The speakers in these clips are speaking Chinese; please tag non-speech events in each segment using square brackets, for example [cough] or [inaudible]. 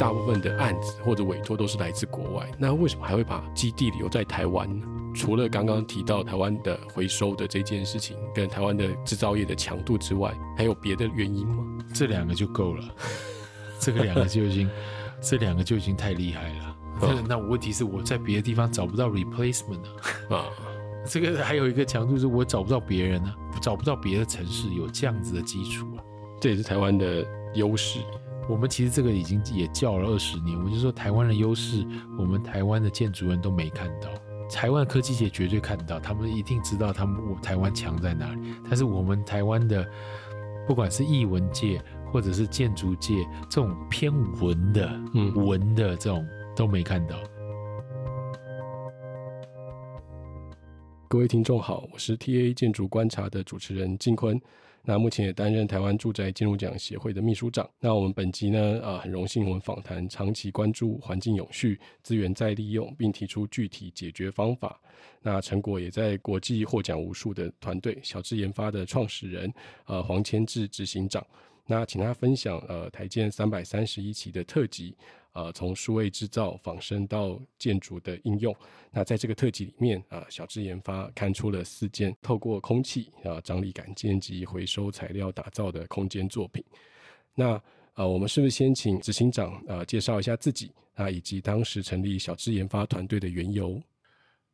大部分的案子或者委托都是来自国外，那为什么还会把基地留在台湾呢？除了刚刚提到台湾的回收的这件事情，跟台湾的制造业的强度之外，还有别的原因吗？这两个就够了，[laughs] 这个两个就已经，这两个就已经太厉害了。那那问题是我在别的地方找不到 replacement 啊，啊，这个还有一个强度是我找不到别人啊，找不到别的城市有这样子的基础啊，这也是台湾的优势。我们其实这个已经也叫了二十年，我就说台湾的优势，我们台湾的建筑人都没看到。台湾科技界绝对看到，他们一定知道他们我台湾强在哪里。但是我们台湾的，不管是艺文界或者是建筑界，这种偏文的、嗯，文的这种都没看到。各位听众好，我是 TA 建筑观察的主持人金坤。那目前也担任台湾住宅建筑奖协会的秘书长。那我们本集呢，啊，很荣幸我们访谈长期关注环境永续、资源再利用，并提出具体解决方法。那成果也在国际获奖无数的团队，小智研发的创始人，呃，黄谦志执行长。那请他分享，呃，台建三百三十一期的特辑。呃，从数位制造仿生到建筑的应用，那在这个特辑里面啊，小智研发看出了四件透过空气啊、张力感件及回收材料打造的空间作品。那呃，我们是不是先请执行长呃介绍一下自己啊，以及当时成立小智研发团队的缘由？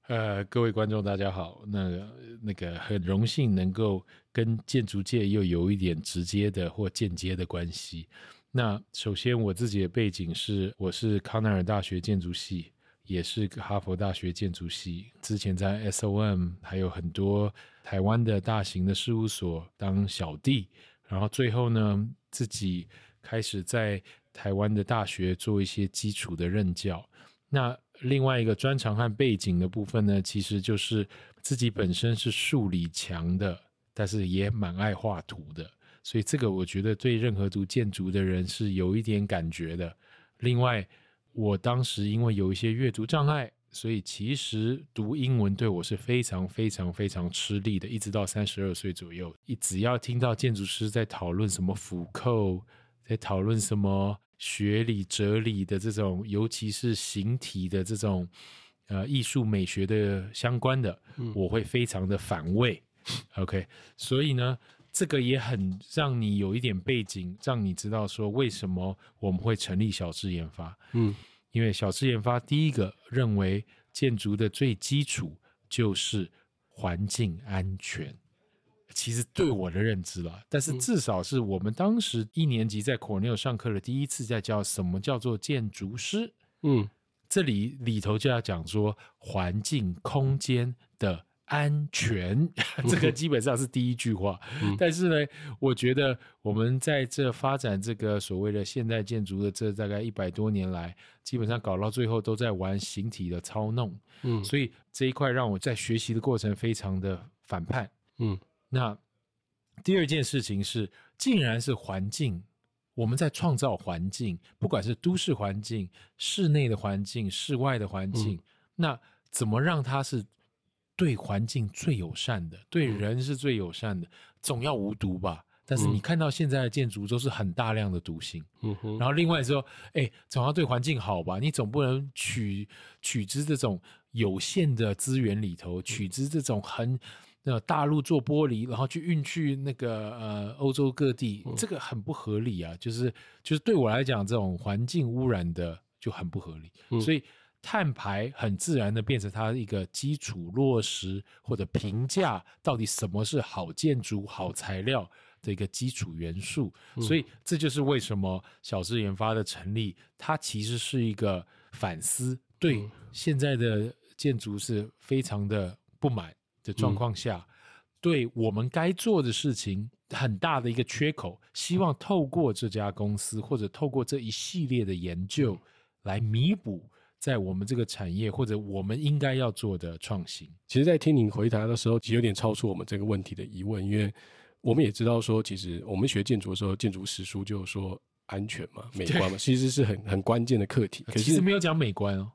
呃，各位观众大家好，那那个很荣幸能够跟建筑界又有一点直接的或间接的关系。那首先，我自己的背景是，我是康奈尔大学建筑系，也是哈佛大学建筑系。之前在 SOM 还有很多台湾的大型的事务所当小弟，然后最后呢，自己开始在台湾的大学做一些基础的任教。那另外一个专长和背景的部分呢，其实就是自己本身是数理强的，但是也蛮爱画图的。所以这个我觉得对任何读建筑的人是有一点感觉的。另外，我当时因为有一些阅读障碍，所以其实读英文对我是非常非常非常吃力的。一直到三十二岁左右，一只要听到建筑师在讨论什么辅扣，在讨论什么学理哲理的这种，尤其是形体的这种呃艺术美学的相关的，我会非常的反胃。嗯、OK，所以呢。这个也很让你有一点背景，让你知道说为什么我们会成立小智研发。嗯，因为小智研发第一个认为建筑的最基础就是环境安全。其实对我的认知了，但是至少是我们当时一年级在 Cornell 上课的第一次在教什么叫做建筑师。嗯，这里里头就要讲说环境空间的。安全，[laughs] 这个基本上是第一句话。嗯、但是呢，我觉得我们在这发展这个所谓的现代建筑的这大概一百多年来，基本上搞到最后都在玩形体的操弄。嗯，所以这一块让我在学习的过程非常的反叛。嗯，那第二件事情是，竟然是环境，我们在创造环境，不管是都市环境、室内的环境、室外的环境，嗯、那怎么让它是？对环境最友善的，对人是最友善的，总要无毒吧？但是你看到现在的建筑都是很大量的毒性。嗯哼。然后另外说，哎，总要对环境好吧？你总不能取取之这种有限的资源里头，取之这种很呃大陆做玻璃，然后去运去那个呃欧洲各地，这个很不合理啊！就是就是对我来讲，这种环境污染的就很不合理，所以。碳排很自然的变成它一个基础落实或者评价到底什么是好建筑、好材料的一个基础元素，所以这就是为什么小智研发的成立，它其实是一个反思，对现在的建筑是非常的不满的状况下，对我们该做的事情很大的一个缺口，希望透过这家公司或者透过这一系列的研究来弥补。在我们这个产业，或者我们应该要做的创新，其实，在听您回答的时候，其实有点超出我们这个问题的疑问，因为我们也知道说，其实我们学建筑的时候，建筑史书就说安全嘛、美观嘛，其实是很很关键的课题。可是其实没有讲美观哦，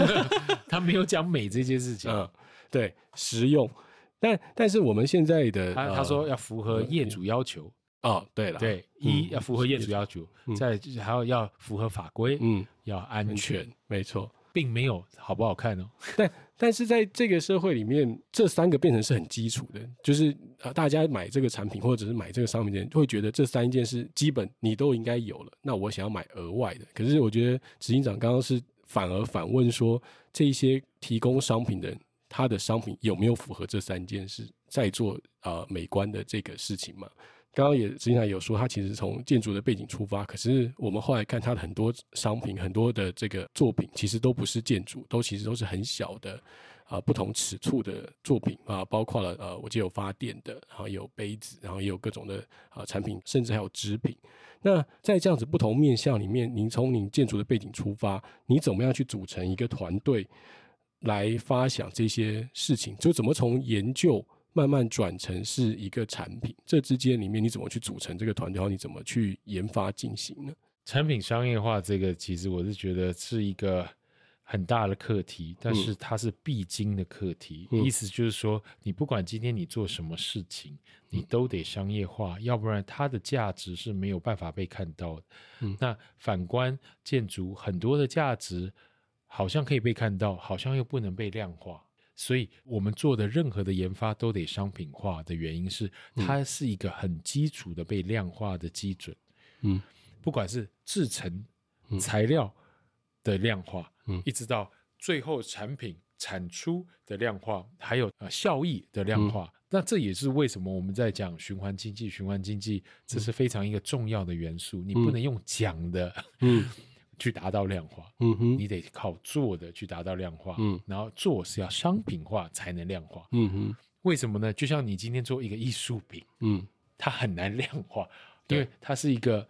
[laughs] 他没有讲美这件事情。嗯，对，实用。但但是我们现在的他他说要符合业主要求。哦，对了，对，一要符合业主要求，再就是还要要符合法规，嗯，要安全，没错，并没有好不好看哦。[laughs] 但但是在这个社会里面，这三个变成是很基础的，就是啊，大家买这个产品或者是买这个商品的人，会觉得这三件事基本你都应该有了。那我想要买额外的，可是我觉得执行长刚刚是反而反问说，这一些提供商品的人，他的商品有没有符合这三件事，在做啊、呃、美观的这个事情嘛？刚刚也实际上有说，他其实从建筑的背景出发，可是我们后来看他的很多商品，很多的这个作品，其实都不是建筑，都其实都是很小的啊、不同尺寸的作品啊，包括了呃，我记得有发电的，然后也有杯子，然后也有各种的啊、产品，甚至还有织品。那在这样子不同面向里面，您从您建筑的背景出发，你怎么样去组成一个团队来发想这些事情？就怎么从研究？慢慢转成是一个产品，这之间里面你怎么去组成这个团队？然后你怎么去研发进行呢？产品商业化这个，其实我是觉得是一个很大的课题，但是它是必经的课题。嗯、意思就是说，你不管今天你做什么事情，你都得商业化，嗯、要不然它的价值是没有办法被看到的。嗯、那反观建筑，很多的价值好像可以被看到，好像又不能被量化。所以，我们做的任何的研发都得商品化的原因是，它是一个很基础的被量化的基准。嗯，不管是制成材料的量化，嗯，一直到最后产品产出的量化，还有呃效益的量化。嗯，那这也是为什么我们在讲循环经济，循环经济这是非常一个重要的元素。你不能用讲的，嗯。[laughs] 去达到量化，嗯哼，你得靠做的去达到量化，嗯，然后做是要商品化才能量化，嗯哼，为什么呢？就像你今天做一个艺术品，嗯，它很难量化，因为它是一个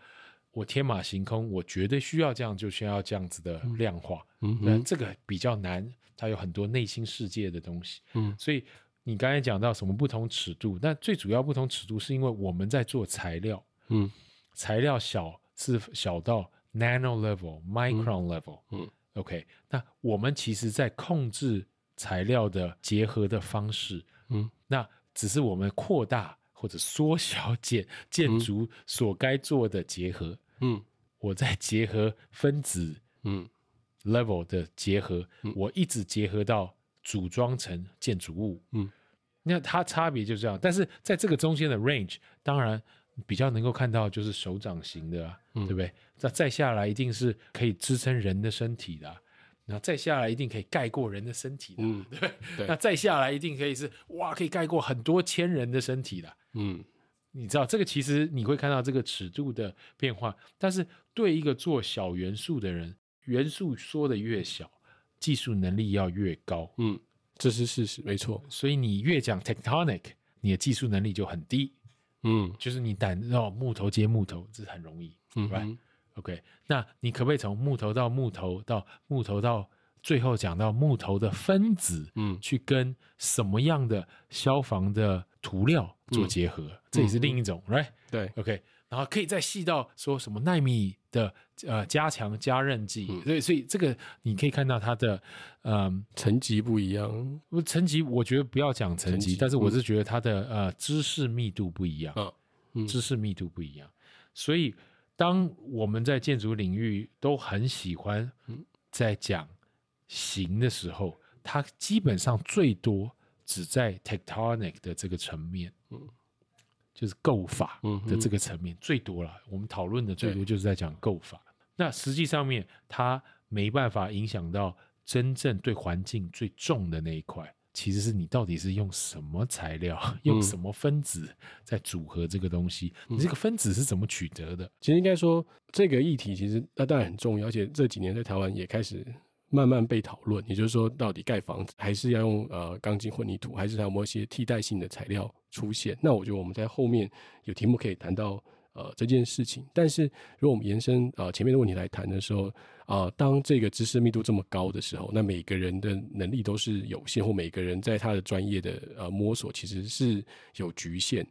我天马行空，我绝对需要这样，就需要这样子的量化，嗯哼，那这个比较难，它有很多内心世界的东西，嗯，所以你刚才讲到什么不同尺度，那最主要不同尺度是因为我们在做材料，嗯，材料小是小到。Nano level, micron level，嗯，嗯，OK，那我们其实在控制材料的结合的方式，嗯，那只是我们扩大或者缩小建建筑所该做的结合，嗯，我在结合分子，嗯，level 的结合，嗯，我一直结合到组装成建筑物，嗯，那它差别就这样，但是在这个中间的 range，当然。比较能够看到就是手掌型的，啊，嗯、对不对？那再下来一定是可以支撑人的身体的，啊，那再下来一定可以盖过人的身体的，嗯、对不对？对，那再下来一定可以是哇，可以盖过很多千人的身体的。嗯，你知道这个其实你会看到这个尺度的变化，但是对一个做小元素的人，元素缩得越小，技术能力要越高。嗯，这是事实，没错。所以你越讲 tectonic，你的技术能力就很低。嗯，就是你胆到木头接木头，这是很容易，嗯，right？OK，那你可不可以从木头到木头到木头到最后讲到木头的分子，嗯，去跟什么样的消防的涂料做结合？嗯、这也是另一种、嗯、，right？对，OK。然后可以再细到说什么纳米的呃加强加韧剂，所以、嗯、所以这个你可以看到它的嗯、呃、层级不一样。层级我觉得不要讲层级，但是我是觉得它的呃知识密度不一样，嗯、知识密度不一样。所以当我们在建筑领域都很喜欢在讲形的时候，它基本上最多只在 tectonic 的这个层面。嗯就是构法的这个层面最多了，我们讨论的最多就是在讲构法。那实际上面它没办法影响到真正对环境最重的那一块，其实是你到底是用什么材料、嗯、用什么分子在组合这个东西，嗯、你这个分子是怎么取得的？其实应该说这个议题其实那当然很重要，而且这几年在台湾也开始慢慢被讨论。也就是说，到底盖房子还是要用呃钢筋混凝土，还是还有没有一些替代性的材料？出现，那我觉得我们在后面有题目可以谈到呃这件事情。但是如果我们延伸呃前面的问题来谈的时候，啊、呃，当这个知识密度这么高的时候，那每个人的能力都是有限，或每个人在他的专业的呃摸索其实是有局限。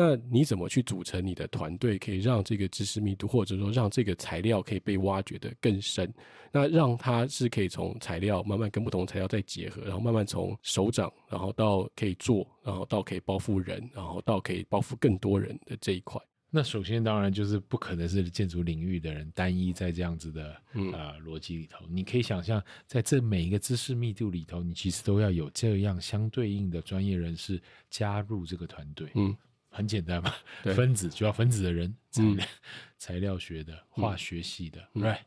那你怎么去组成你的团队，可以让这个知识密度，或者说让这个材料可以被挖掘得更深？那让它是可以从材料慢慢跟不同材料再结合，然后慢慢从手掌，然后到可以做，然后到可以包覆人，然后到可以包覆更多人的这一块。那首先当然就是不可能是建筑领域的人单一在这样子的呃、逻辑里头。你可以想象，在这每一个知识密度里头，你其实都要有这样相对应的专业人士加入这个团队。嗯，很简单嘛，[laughs] 分子就要分子的人，材 [laughs] 材料学的、化学系的、嗯、，right，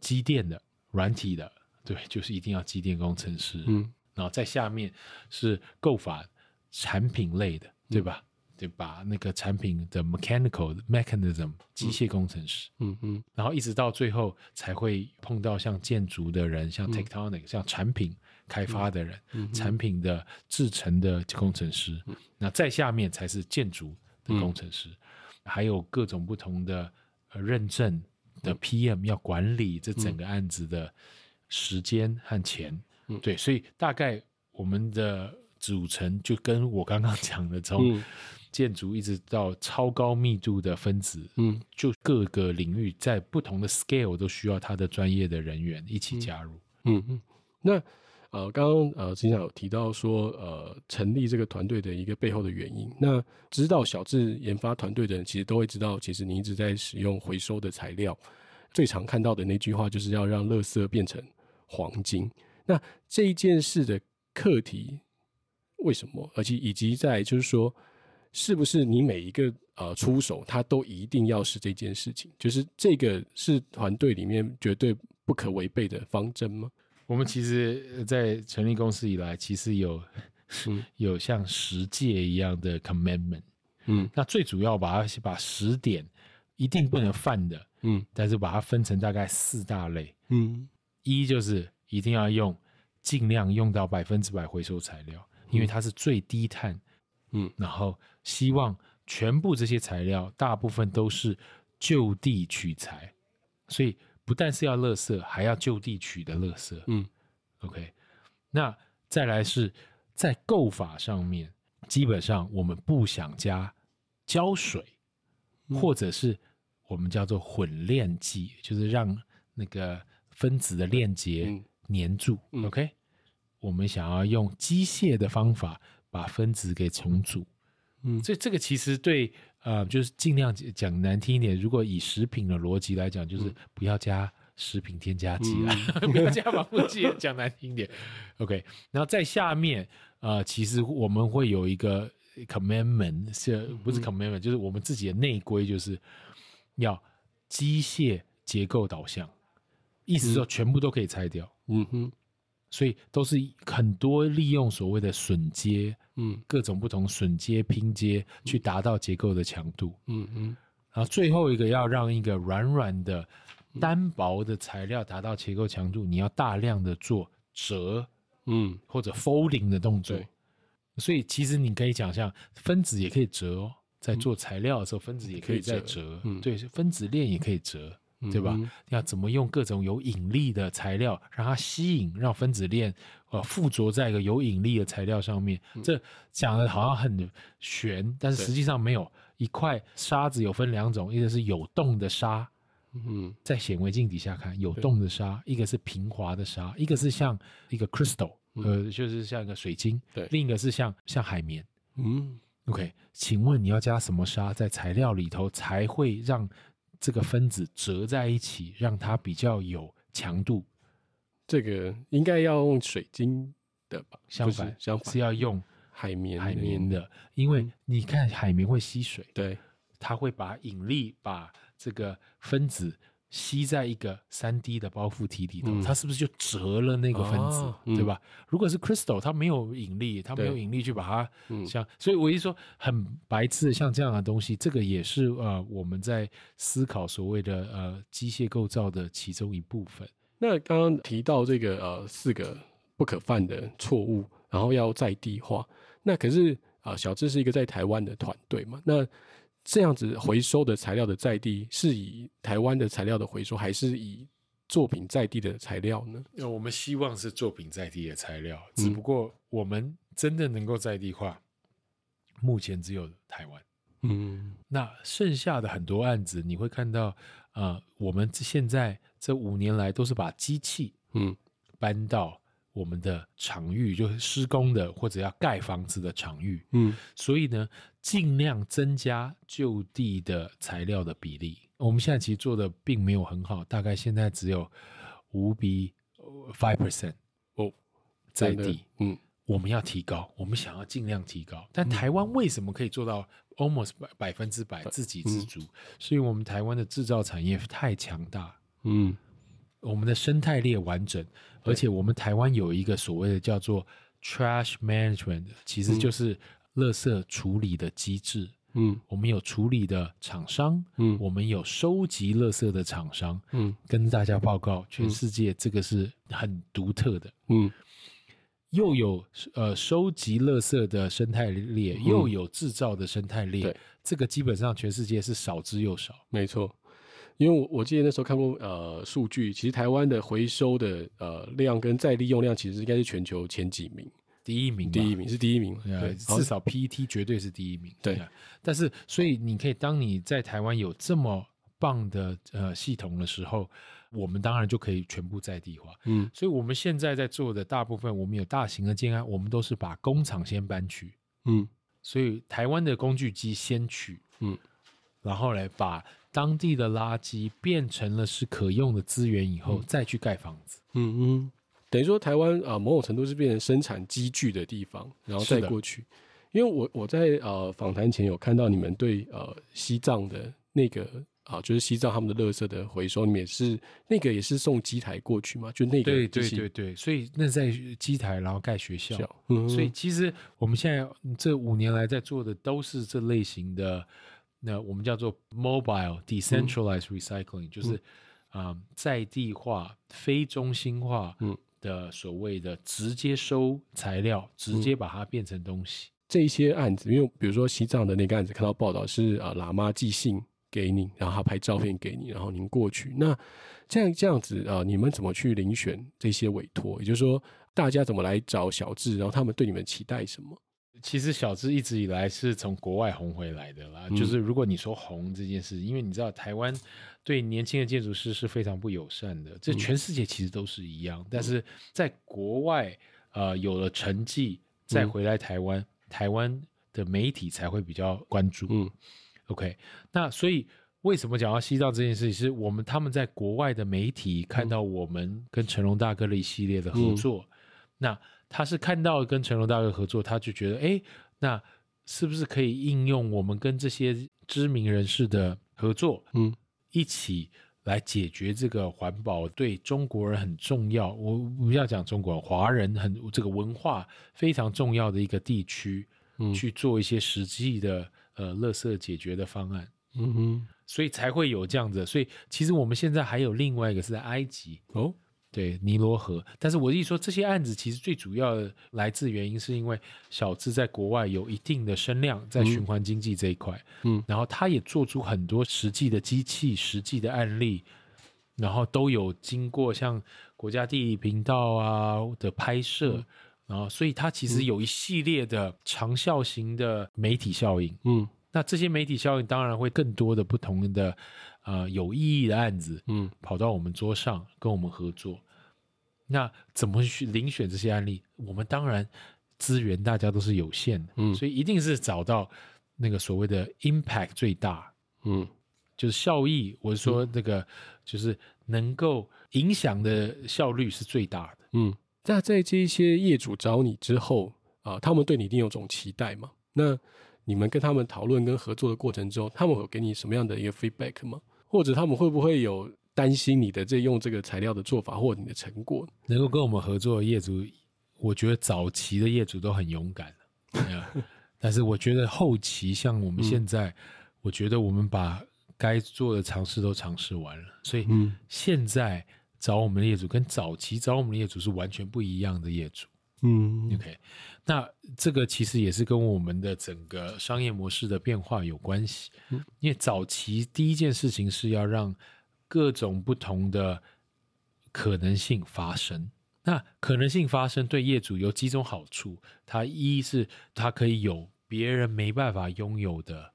机电的、软体的，对，就是一定要机电工程师。嗯，然后在下面是构法产品类的，对吧？嗯就把那个产品的 mechanical mechanism 机械工程师，嗯嗯，然后一直到最后才会碰到像建筑的人，像 tectonic，、嗯、像产品开发的人，产品的制成的工程师，嗯、那再下面才是建筑的工程师，嗯、还有各种不同的认证的 PM 要管理这整个案子的时间和钱，嗯、对，所以大概我们的组成就跟我刚刚讲的从、嗯。建筑一直到超高密度的分子，嗯，就各个领域在不同的 scale 都需要他的专业的人员一起加入。嗯嗯。那呃，刚刚呃，执行长有提到说，呃，成立这个团队的一个背后的原因。那知道小智研发团队的人，其实都会知道，其实你一直在使用回收的材料。最常看到的那句话，就是要让垃圾变成黄金。那这一件事的课题为什么？而且以及在就是说。是不是你每一个呃出手，他都一定要是这件事情？就是这个是团队里面绝对不可违背的方针吗？我们其实，在成立公司以来，其实有、嗯、[laughs] 有像十戒一样的 commitment。嗯，那最主要把它把十点一定不能犯的，嗯，但是把它分成大概四大类。嗯，一就是一定要用尽量用到百分之百回收材料，因为它是最低碳。嗯，然后希望全部这些材料大部分都是就地取材，所以不但是要垃圾，还要就地取的垃圾。嗯，OK，那再来是在构法上面，基本上我们不想加胶水，嗯、或者是我们叫做混链剂，就是让那个分子的链接粘住。嗯、OK，我们想要用机械的方法。把分子给重组，嗯，所以这个其实对，呃，就是尽量讲难听一点，如果以食品的逻辑来讲，就是不要加食品添加剂了，嗯、[laughs] 不要加防腐剂，讲难听一点，OK。然后在下面，呃，其实我们会有一个 commandment，是不是 commandment，、嗯、就是我们自己的内规，就是要机械结构导向，意思是说全部都可以拆掉，嗯哼。所以都是很多利用所谓的榫接，嗯，各种不同榫接拼接去达到结构的强度，嗯嗯，然后最后一个要让一个软软的单薄的材料达到结构强度，你要大量的做折，嗯，或者 folding 的动作。所以其实你可以想象，分子也可以折哦，在做材料的时候，分子也可以再折，嗯，对，分子链也可以折。对吧？嗯、要怎么用各种有引力的材料让它吸引，让分子链呃附着在一个有引力的材料上面？嗯、这讲的好像很玄，但是实际上没有。一块沙子有分两种，一个是有洞的沙，嗯，在显微镜底下看有洞的沙；一个是平滑的沙，一个是像一个 crystal，、嗯、呃，就是像一个水晶；对，另一个是像像海绵。嗯，OK，请问你要加什么沙在材料里头才会让？这个分子折在一起，让它比较有强度。这个应该要用水晶的吧？相反，相反是要用海绵海绵的，因为你看海绵会吸水，对，它会把引力把这个分子。吸在一个三 D 的包覆体里头，嗯、它是不是就折了那个分子，对吧？如果是 crystal，它没有引力，它没有引力去把它像，嗯、所以我一说很白痴，像这样的东西，这个也是呃我们在思考所谓的呃机械构造的其中一部分。那刚刚提到这个呃四个不可犯的错误，然后要在地化，那可是啊、呃、小智是一个在台湾的团队嘛，那。这样子回收的材料的在地，是以台湾的材料的回收，还是以作品在地的材料呢？那我们希望是作品在地的材料，只不过我们真的能够在地化，目前只有台湾。嗯，那剩下的很多案子，你会看到，啊、呃，我们现在这五年来都是把机器，嗯，搬到我们的场域，就是施工的或者要盖房子的场域。嗯，所以呢，尽量增加就地的材料的比例。我们现在其实做的并没有很好，大概现在只有五比 five percent 哦，在地。嗯，我们要提高，我们想要尽量提高。但台湾为什么可以做到 almost 百百分之百自给自足？嗯，是因为我们台湾的制造产业太强大。嗯。我们的生态链完整，而且我们台湾有一个所谓的叫做 trash management，其实就是垃圾处理的机制。嗯，我们有处理的厂商，嗯，我们有收集垃圾的厂商，嗯，跟大家报告，全世界这个是很独特的。嗯，又有呃收集垃圾的生态链，又有制造的生态链，这个基本上全世界是少之又少。没错。因为我我记得那时候看过呃数据，其实台湾的回收的呃量跟再利用量其实应该是全球前几名，第一名，第一名是第一名，对，至少 PET 绝对是第一名。对，但是所以你可以当你在台湾有这么棒的呃系统的时候，我们当然就可以全部在地化。嗯，所以我们现在在做的大部分，我们有大型的建安，我们都是把工厂先搬去。嗯，所以台湾的工具机先去，嗯，然后来把。当地的垃圾变成了是可用的资源以后，嗯、再去盖房子。嗯嗯，等于说台湾啊、呃，某种程度是变成生产机具的地方，然后再过去。因为我我在呃访谈前有看到你们对呃西藏的那个啊、呃，就是西藏他们的垃圾的回收，你们也是那个也是送机台过去嘛？就那个对对对对，所以那在机台然后盖学校。嗯，所以其实我们现在这五年来在做的都是这类型的。那我们叫做 mobile decentralized recycling，、嗯、就是啊、呃，在地化、非中心化的所谓的直接收材料，嗯、直接把它变成东西。这一些案子，因为比如说西藏的那个案子，看到报道是啊，喇嘛寄信给你，然后他拍照片给你，然后您过去。那这样这样子啊，你们怎么去遴选这些委托？也就是说，大家怎么来找小智，然后他们对你们期待什么？其实小志一直以来是从国外红回来的啦。嗯、就是如果你说红这件事，因为你知道台湾对年轻的建筑师是非常不友善的，这全世界其实都是一样。嗯、但是在国外，呃，有了成绩再回来台湾，嗯、台湾的媒体才会比较关注。嗯，OK，那所以为什么讲到西藏这件事情，是我们他们在国外的媒体看到我们跟成龙大哥的一系列的合作，嗯、那。他是看到跟成龙大哥合作，他就觉得，哎，那是不是可以应用我们跟这些知名人士的合作，嗯，一起来解决这个环保对中国人很重要。我不要讲中国人，华人很这个文化非常重要的一个地区，嗯，去做一些实际的呃，垃圾解决的方案，嗯哼，所以才会有这样子。所以其实我们现在还有另外一个是在埃及哦。对尼罗河，但是我一说这些案子，其实最主要的来自原因是因为小智在国外有一定的声量，在循环经济这一块，嗯，然后他也做出很多实际的机器、实际的案例，然后都有经过像国家地理频道啊的拍摄，嗯、然后所以他其实有一系列的长效型的媒体效应，嗯，那这些媒体效应当然会更多的不同的。呃，有意义的案子，嗯，跑到我们桌上跟我们合作，那怎么去遴选这些案例？我们当然资源大家都是有限的，嗯，所以一定是找到那个所谓的 impact 最大，嗯，就是效益，我是说那个就是能够影响的效率是最大的，嗯。那在这些业主找你之后啊，他们对你一定有种期待嘛？那你们跟他们讨论跟合作的过程中，他们会给你什么样的一个 feedback 吗？或者他们会不会有担心你的这用这个材料的做法，或者你的成果？能够跟我们合作的业主，我觉得早期的业主都很勇敢，[laughs] 但是我觉得后期像我们现在，嗯、我觉得我们把该做的尝试都尝试完了，所以现在找我们的业主跟早期找我们的业主是完全不一样的业主。嗯，OK，那这个其实也是跟我们的整个商业模式的变化有关系。嗯，因为早期第一件事情是要让各种不同的可能性发生。那可能性发生对业主有几种好处，它一是它可以有别人没办法拥有的，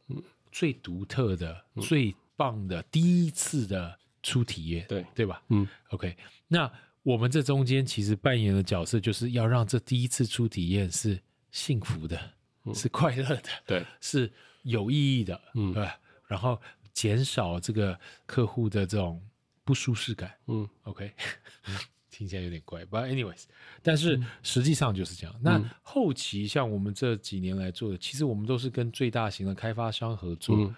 最独特的、嗯、最棒的第一次的初体验，对对吧？嗯，OK，那。我们这中间其实扮演的角色，就是要让这第一次初体验是幸福的，嗯、是快乐的，对，是有意义的，嗯，对。然后减少这个客户的这种不舒适感，嗯，OK，[laughs] 听起来有点怪，But anyways，但是实际上就是这样。嗯、那后期像我们这几年来做的，其实我们都是跟最大型的开发商合作。嗯。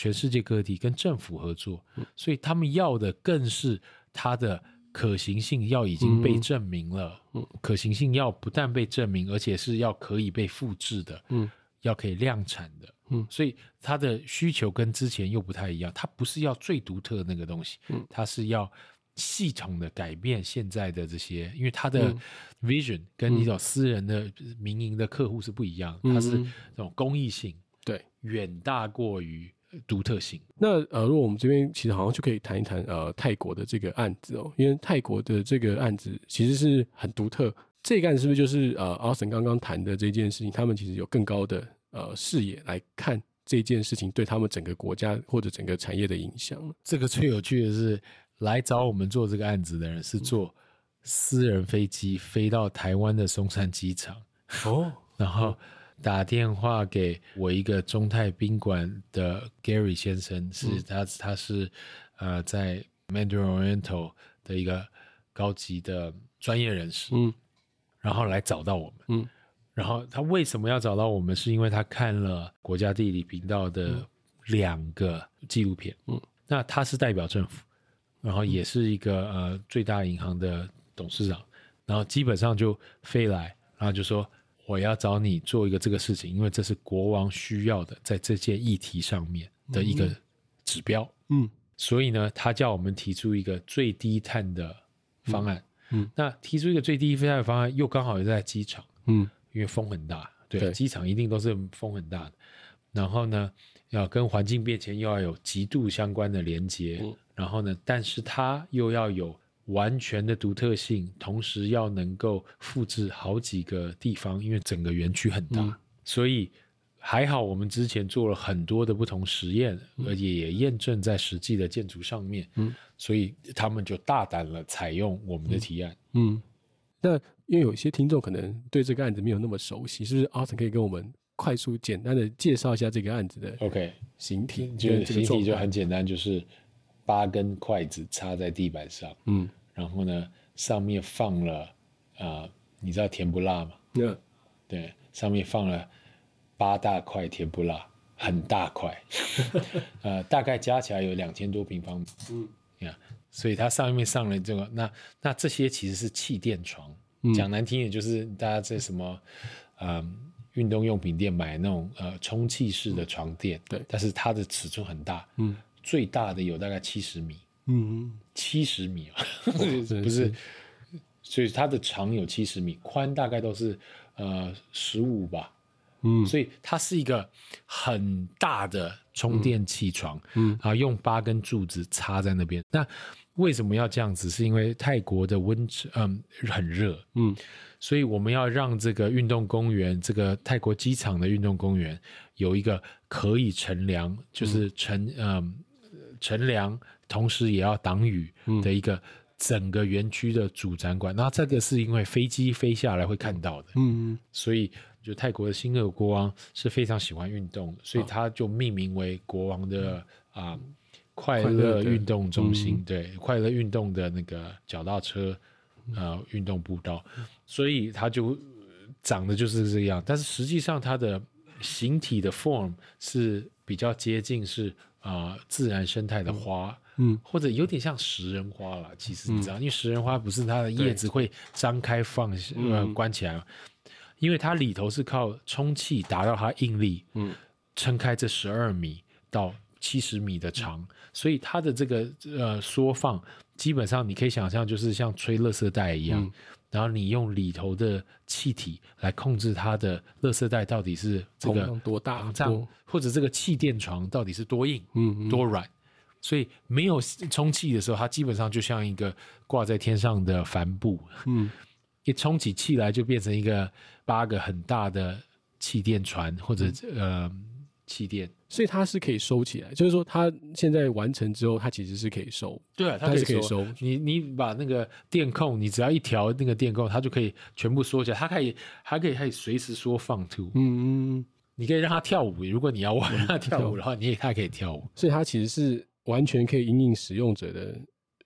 全世界各地跟政府合作，所以他们要的更是它的可行性要已经被证明了。嗯，可行性要不但被证明，而且是要可以被复制的，嗯，要可以量产的，嗯，所以他的需求跟之前又不太一样。他不是要最独特的那个东西，嗯，他是要系统的改变现在的这些，因为他的 vision 跟你种私人的民营的客户是不一样，它是这种公益性，对，远大过于。独特性。那呃，如果我们这边其实好像就可以谈一谈呃泰国的这个案子哦，因为泰国的这个案子其实是很独特。这个案子是不是就是呃，Austin 刚刚谈的这件事情？他们其实有更高的呃视野来看这件事情对他们整个国家或者整个产业的影响。这个最有趣的是，来找我们做这个案子的人是坐私人飞机飞到台湾的松山机场哦，[laughs] 然后。打电话给我一个中泰宾馆的 Gary 先生，是他，他是呃在 Mandarin Oriental 的一个高级的专业人士，嗯，然后来找到我们，嗯，然后他为什么要找到我们？是因为他看了国家地理频道的两个纪录片，嗯，那他是代表政府，然后也是一个呃最大银行的董事长，然后基本上就飞来，然后就说。我要找你做一个这个事情，因为这是国王需要的，在这件议题上面的一个指标。嗯，所以呢，他叫我们提出一个最低碳的方案。嗯，嗯，那提出一个最低碳的方案，又刚好又在机场。嗯，因为风很大，对，对，机场一定都是风很大的。然后呢，要跟环境变迁又要有极度相关的连接。嗯，然后呢，但是它又要有。完全的独特性，同时要能够复制好几个地方，因为整个园区很大，嗯、所以还好我们之前做了很多的不同实验，嗯、而且也验证在实际的建筑上面，嗯，所以他们就大胆了采用我们的提案，嗯。嗯，那因为有些听众可能对这个案子没有那么熟悉，是不是 Austin 可以跟我们快速简单的介绍一下这个案子的？OK，形体就形体就很简单，就是八根筷子插在地板上，嗯。然后呢，上面放了啊、呃，你知道甜不辣吗？嗯，对，上面放了八大块甜不辣，很大块，[laughs] 呃，大概加起来有两千多平方米。嗯，呀，所以它上面上了这个，那那这些其实是气垫床，嗯、讲难听点就是大家在什么嗯运动用品店买那种呃充气式的床垫，嗯、对，但是它的尺寸很大，嗯，最大的有大概七十米。嗯，七十米啊，[laughs] 不是，所以它的长有七十米，宽大概都是呃十五吧。嗯，所以它是一个很大的充电器床，嗯，啊，用八根柱子插在那边。那为什么要这样子？是因为泰国的温嗯很热，嗯，所以我们要让这个运动公园，这个泰国机场的运动公园有一个可以乘凉，就是乘嗯乘凉。同时也要挡雨的一个整个园区的主展馆，那、嗯、这个是因为飞机飞下来会看到的，嗯，所以就泰国的新乐国王是非常喜欢运动的，所以他就命名为国王的啊、嗯。呃、快乐运动中心，嗯、对，快乐运动的那个脚踏车呃运动步道，所以它就长得就是这样，但是实际上它的形体的 form 是比较接近是啊、呃、自然生态的花。嗯。嗯，或者有点像食人花啦，其实你知道，嗯、因为食人花不是它的叶子会张开放呃关起来嘛，因为它里头是靠充气达到它应力，嗯，撑开这十二米到七十米的长，嗯、所以它的这个呃缩放基本上你可以想象就是像吹垃圾袋一样，嗯、然后你用里头的气体来控制它的垃圾袋到底是这个多大，或者这个气垫床到底是多硬，嗯，嗯多软。所以没有充气的时候，它基本上就像一个挂在天上的帆布。嗯，[laughs] 一充起气来，就变成一个八个很大的气垫船或者、嗯、呃气垫所以它是可以收起来，就是说它现在完成之后，它其实是可以收。对啊，它是可以收。你你把那个电控，你只要一调那个电控，它就可以全部缩起来。它可以还可以可以随时说放 to。嗯嗯。你可以让它跳舞，如果你要让它跳舞的话，你也它可以跳舞。所以它其实是完全可以因应使用者的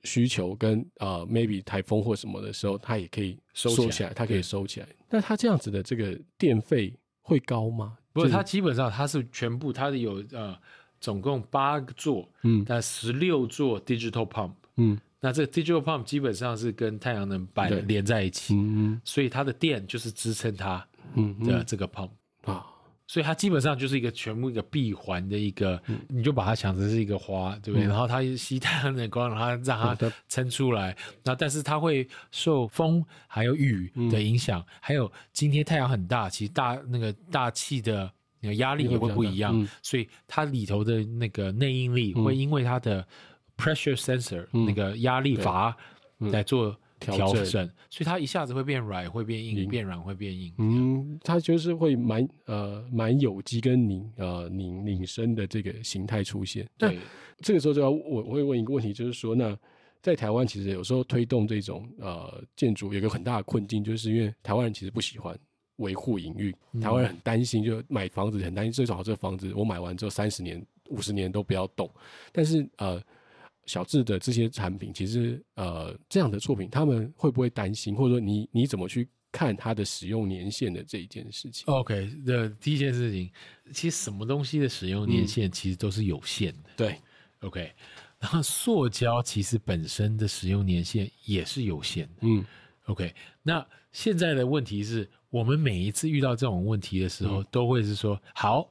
需求跟啊、呃、maybe 台风或什么的时候，它也可以收起来，起来它可以收起来。那它这样子的这个电费会高吗？不是，它基本上它是全部，它有呃，总共八个座，嗯，但十六座 digital pump，嗯，那这个 digital pump 基本上是跟太阳能板连在一起，嗯，所以它的电就是支撑它，嗯的这个 pump 啊。所以它基本上就是一个全部一个闭环的一个，嗯、你就把它想成是一个花，对不对？嗯、然后它吸太阳的光，然后让它撑出来。那、嗯、但是它会受风还有雨的影响，嗯、还有今天太阳很大，其实大那个大气的那个压力也会不一样，嗯、所以它里头的那个内应力会因为它的 pressure sensor、嗯、那个压力阀来做。调整，所以它一下子会变软，会变硬，变软会变硬。嗯，它就是会蛮呃蛮有机跟拧呃拧拧身的这个形态出现。对，这个时候就要我我会问一个问题，就是说，那在台湾其实有时候推动这种呃建筑有一个很大的困境，就是因为台湾人其实不喜欢维护营运，台湾人很担心，就买房子很担心，最好这个房子我买完之后三十年、五十年都不要动。但是呃。小智的这些产品，其实呃，这样的作品，他们会不会担心，或者说你你怎么去看它的使用年限的这一件事情？OK，的第一件事情，其实什么东西的使用年限其实都是有限的。嗯、对，OK，然后塑胶其实本身的使用年限也是有限的。嗯，OK，那现在的问题是我们每一次遇到这种问题的时候，嗯、都会是说，好，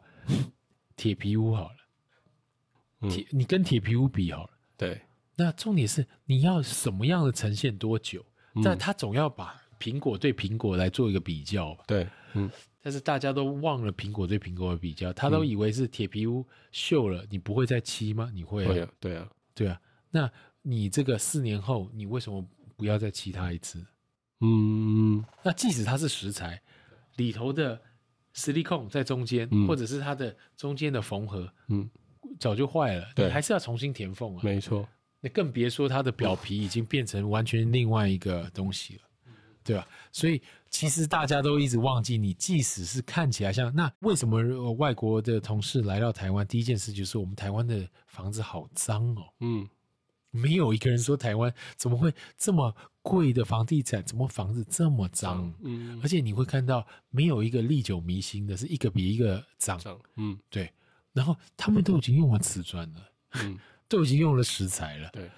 铁皮屋好了，铁、嗯、你跟铁皮屋比好了。对，那重点是你要什么样的呈现多久？嗯、但他总要把苹果对苹果来做一个比较吧？对，嗯。但是大家都忘了苹果对苹果的比较，他都以为是铁皮屋锈了，你不会再漆吗？你会、啊？会啊，对啊，对啊。那你这个四年后，你为什么不要再漆它一次？嗯，那即使它是石材里头的矽利康在中间，嗯、或者是它的中间的缝合，嗯。早就坏了，对，还是要重新填缝啊。没错，那更别说它的表皮已经变成完全另外一个东西了，对吧？所以其实大家都一直忘记，你即使是看起来像那，为什么外国的同事来到台湾，第一件事就是我们台湾的房子好脏哦。嗯，没有一个人说台湾怎么会这么贵的房地产，怎么房子这么脏？嗯，而且你会看到没有一个历久弥新的，是一个比一个脏。嗯，对。然后他们都已经用完瓷砖了，嗯，[laughs] 都已经用了石材了，对，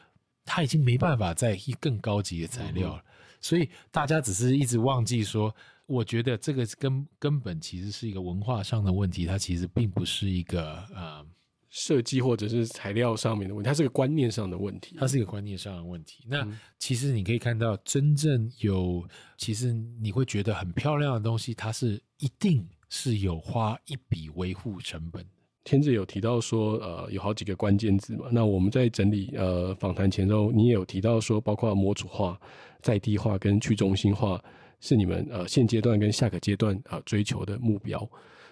他已经没办法再更高级的材料了，嗯、所以大家只是一直忘记说，我觉得这个根根本其实是一个文化上的问题，它其实并不是一个呃设计或者是材料上面的问题，它是个观念上的问题，它是一个观念上的问题。那其实你可以看到，真正有其实你会觉得很漂亮的东西，它是一定是有花一笔维护成本。天志有提到说，呃，有好几个关键字嘛。那我们在整理呃访谈前后，你也有提到说，包括模组化、在地化跟去中心化，是你们呃现阶段跟下个阶段啊、呃、追求的目标。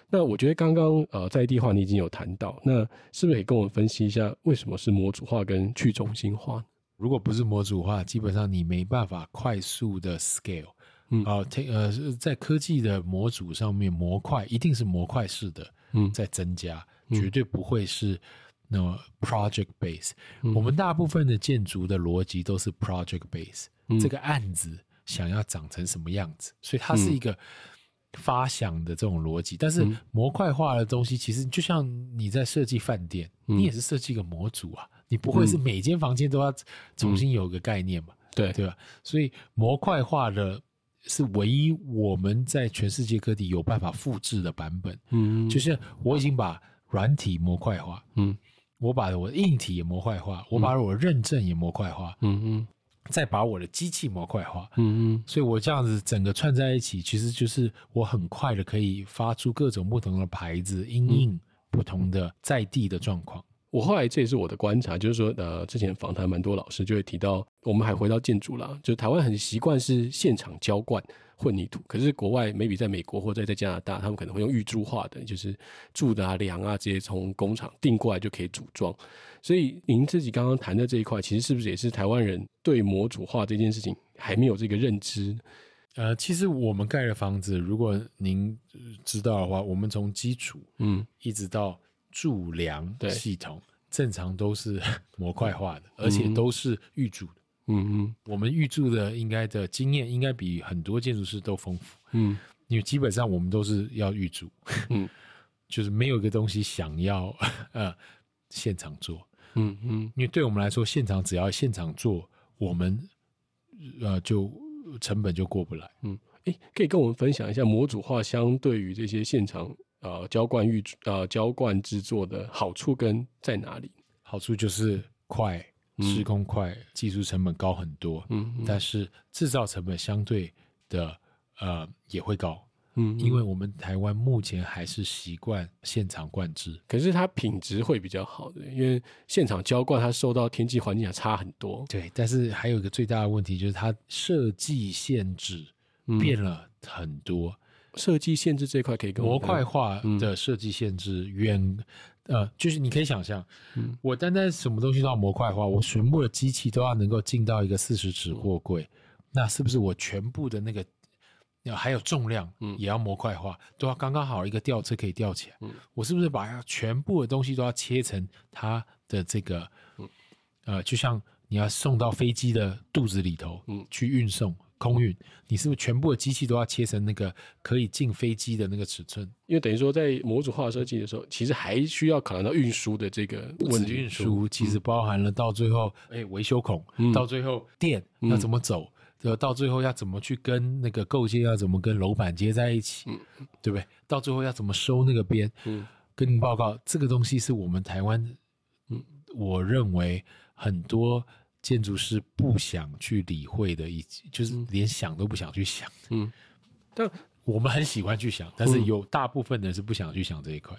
那我觉得刚刚呃在地化你已经有谈到，那是不是可以跟我们分析一下，为什么是模组化跟去中心化？如果不是模组化，基本上你没办法快速的 scale。嗯，啊，呃，在科技的模组上面，模块一定是模块式的，嗯，在增加。绝对不会是那么 project base。嗯、我们大部分的建筑的逻辑都是 project base。嗯、这个案子想要长成什么样子，所以它是一个发想的这种逻辑。嗯、但是模块化的东西，其实就像你在设计饭店，嗯、你也是设计一个模组啊，你不会是每间房间都要重新有个概念嘛？嗯、对对吧？所以模块化的是唯一我们在全世界各地有办法复制的版本。嗯，就是我已经把。软体模块化，嗯，我把我的硬体也模块化，我把我的认证也模块化，嗯嗯，再把我的机器模块化，嗯嗯，所以我这样子整个串在一起，其实就是我很快的可以发出各种不同的牌子，因应不同的在地的状况。我后来这也是我的观察，就是说，呃，之前访谈蛮多老师就会提到，我们还回到建筑啦，就台湾很习惯是现场浇灌混凝土，可是国外 maybe 在美国或者在加拿大，他们可能会用预铸化的，就是柱的啊、梁啊，这些从工厂订过来就可以组装。所以您自己刚刚谈的这一块，其实是不是也是台湾人对模组化这件事情还没有这个认知？呃，其实我们盖的房子，如果您知道的话，我们从基础嗯一直到柱梁系统，正常都是 [laughs] 模块化的，而且都是预铸的。嗯嗯，我们预祝的应该的经验应该比很多建筑师都丰富。嗯，因为基本上我们都是要预祝，嗯，[laughs] 就是没有一个东西想要 [laughs] 呃现场做。嗯嗯，因为对我们来说，现场只要现场做，我们呃就。成本就过不来。嗯，诶，可以跟我们分享一下模组化相对于这些现场呃浇灌预呃浇灌制作的好处跟在哪里？好处就是快，施工快，嗯、技术成本高很多。嗯，嗯但是制造成本相对的呃也会高。嗯，因为我们台湾目前还是习惯现场灌制，可是它品质会比较好的，因为现场浇灌它受到天气环境也差很多。对，但是还有一个最大的问题就是它设计限制变了很多。嗯、设计限制这块可以跟模块化的设计限制远，嗯、呃，就是你可以想象，嗯、我单单什么东西都要模块化，我全部的机器都要能够进到一个四十尺货柜，嗯、那是不是我全部的那个要？还有重量，嗯，也要模块化，嗯、都要刚刚好一个吊车可以吊起来。嗯，我是不是把它全部的东西都要切成它的这个，嗯、呃，就像你要送到飞机的肚子里头，嗯，去运送空运，你是不是全部的机器都要切成那个可以进飞机的那个尺寸？因为等于说在模组化设计的时候，其实还需要考量到运输的这个问题。运输其实包含了到最后，哎、嗯，维修孔，嗯、到最后电要怎么走？嗯到最后要怎么去跟那个构件要怎么跟楼板接在一起，嗯、对不对？到最后要怎么收那个边？嗯，跟您报告，这个东西是我们台湾，嗯，我认为很多建筑师不想去理会的，以及就是连想都不想去想。嗯，但我们很喜欢去想，但是有大部分人是不想去想这一块。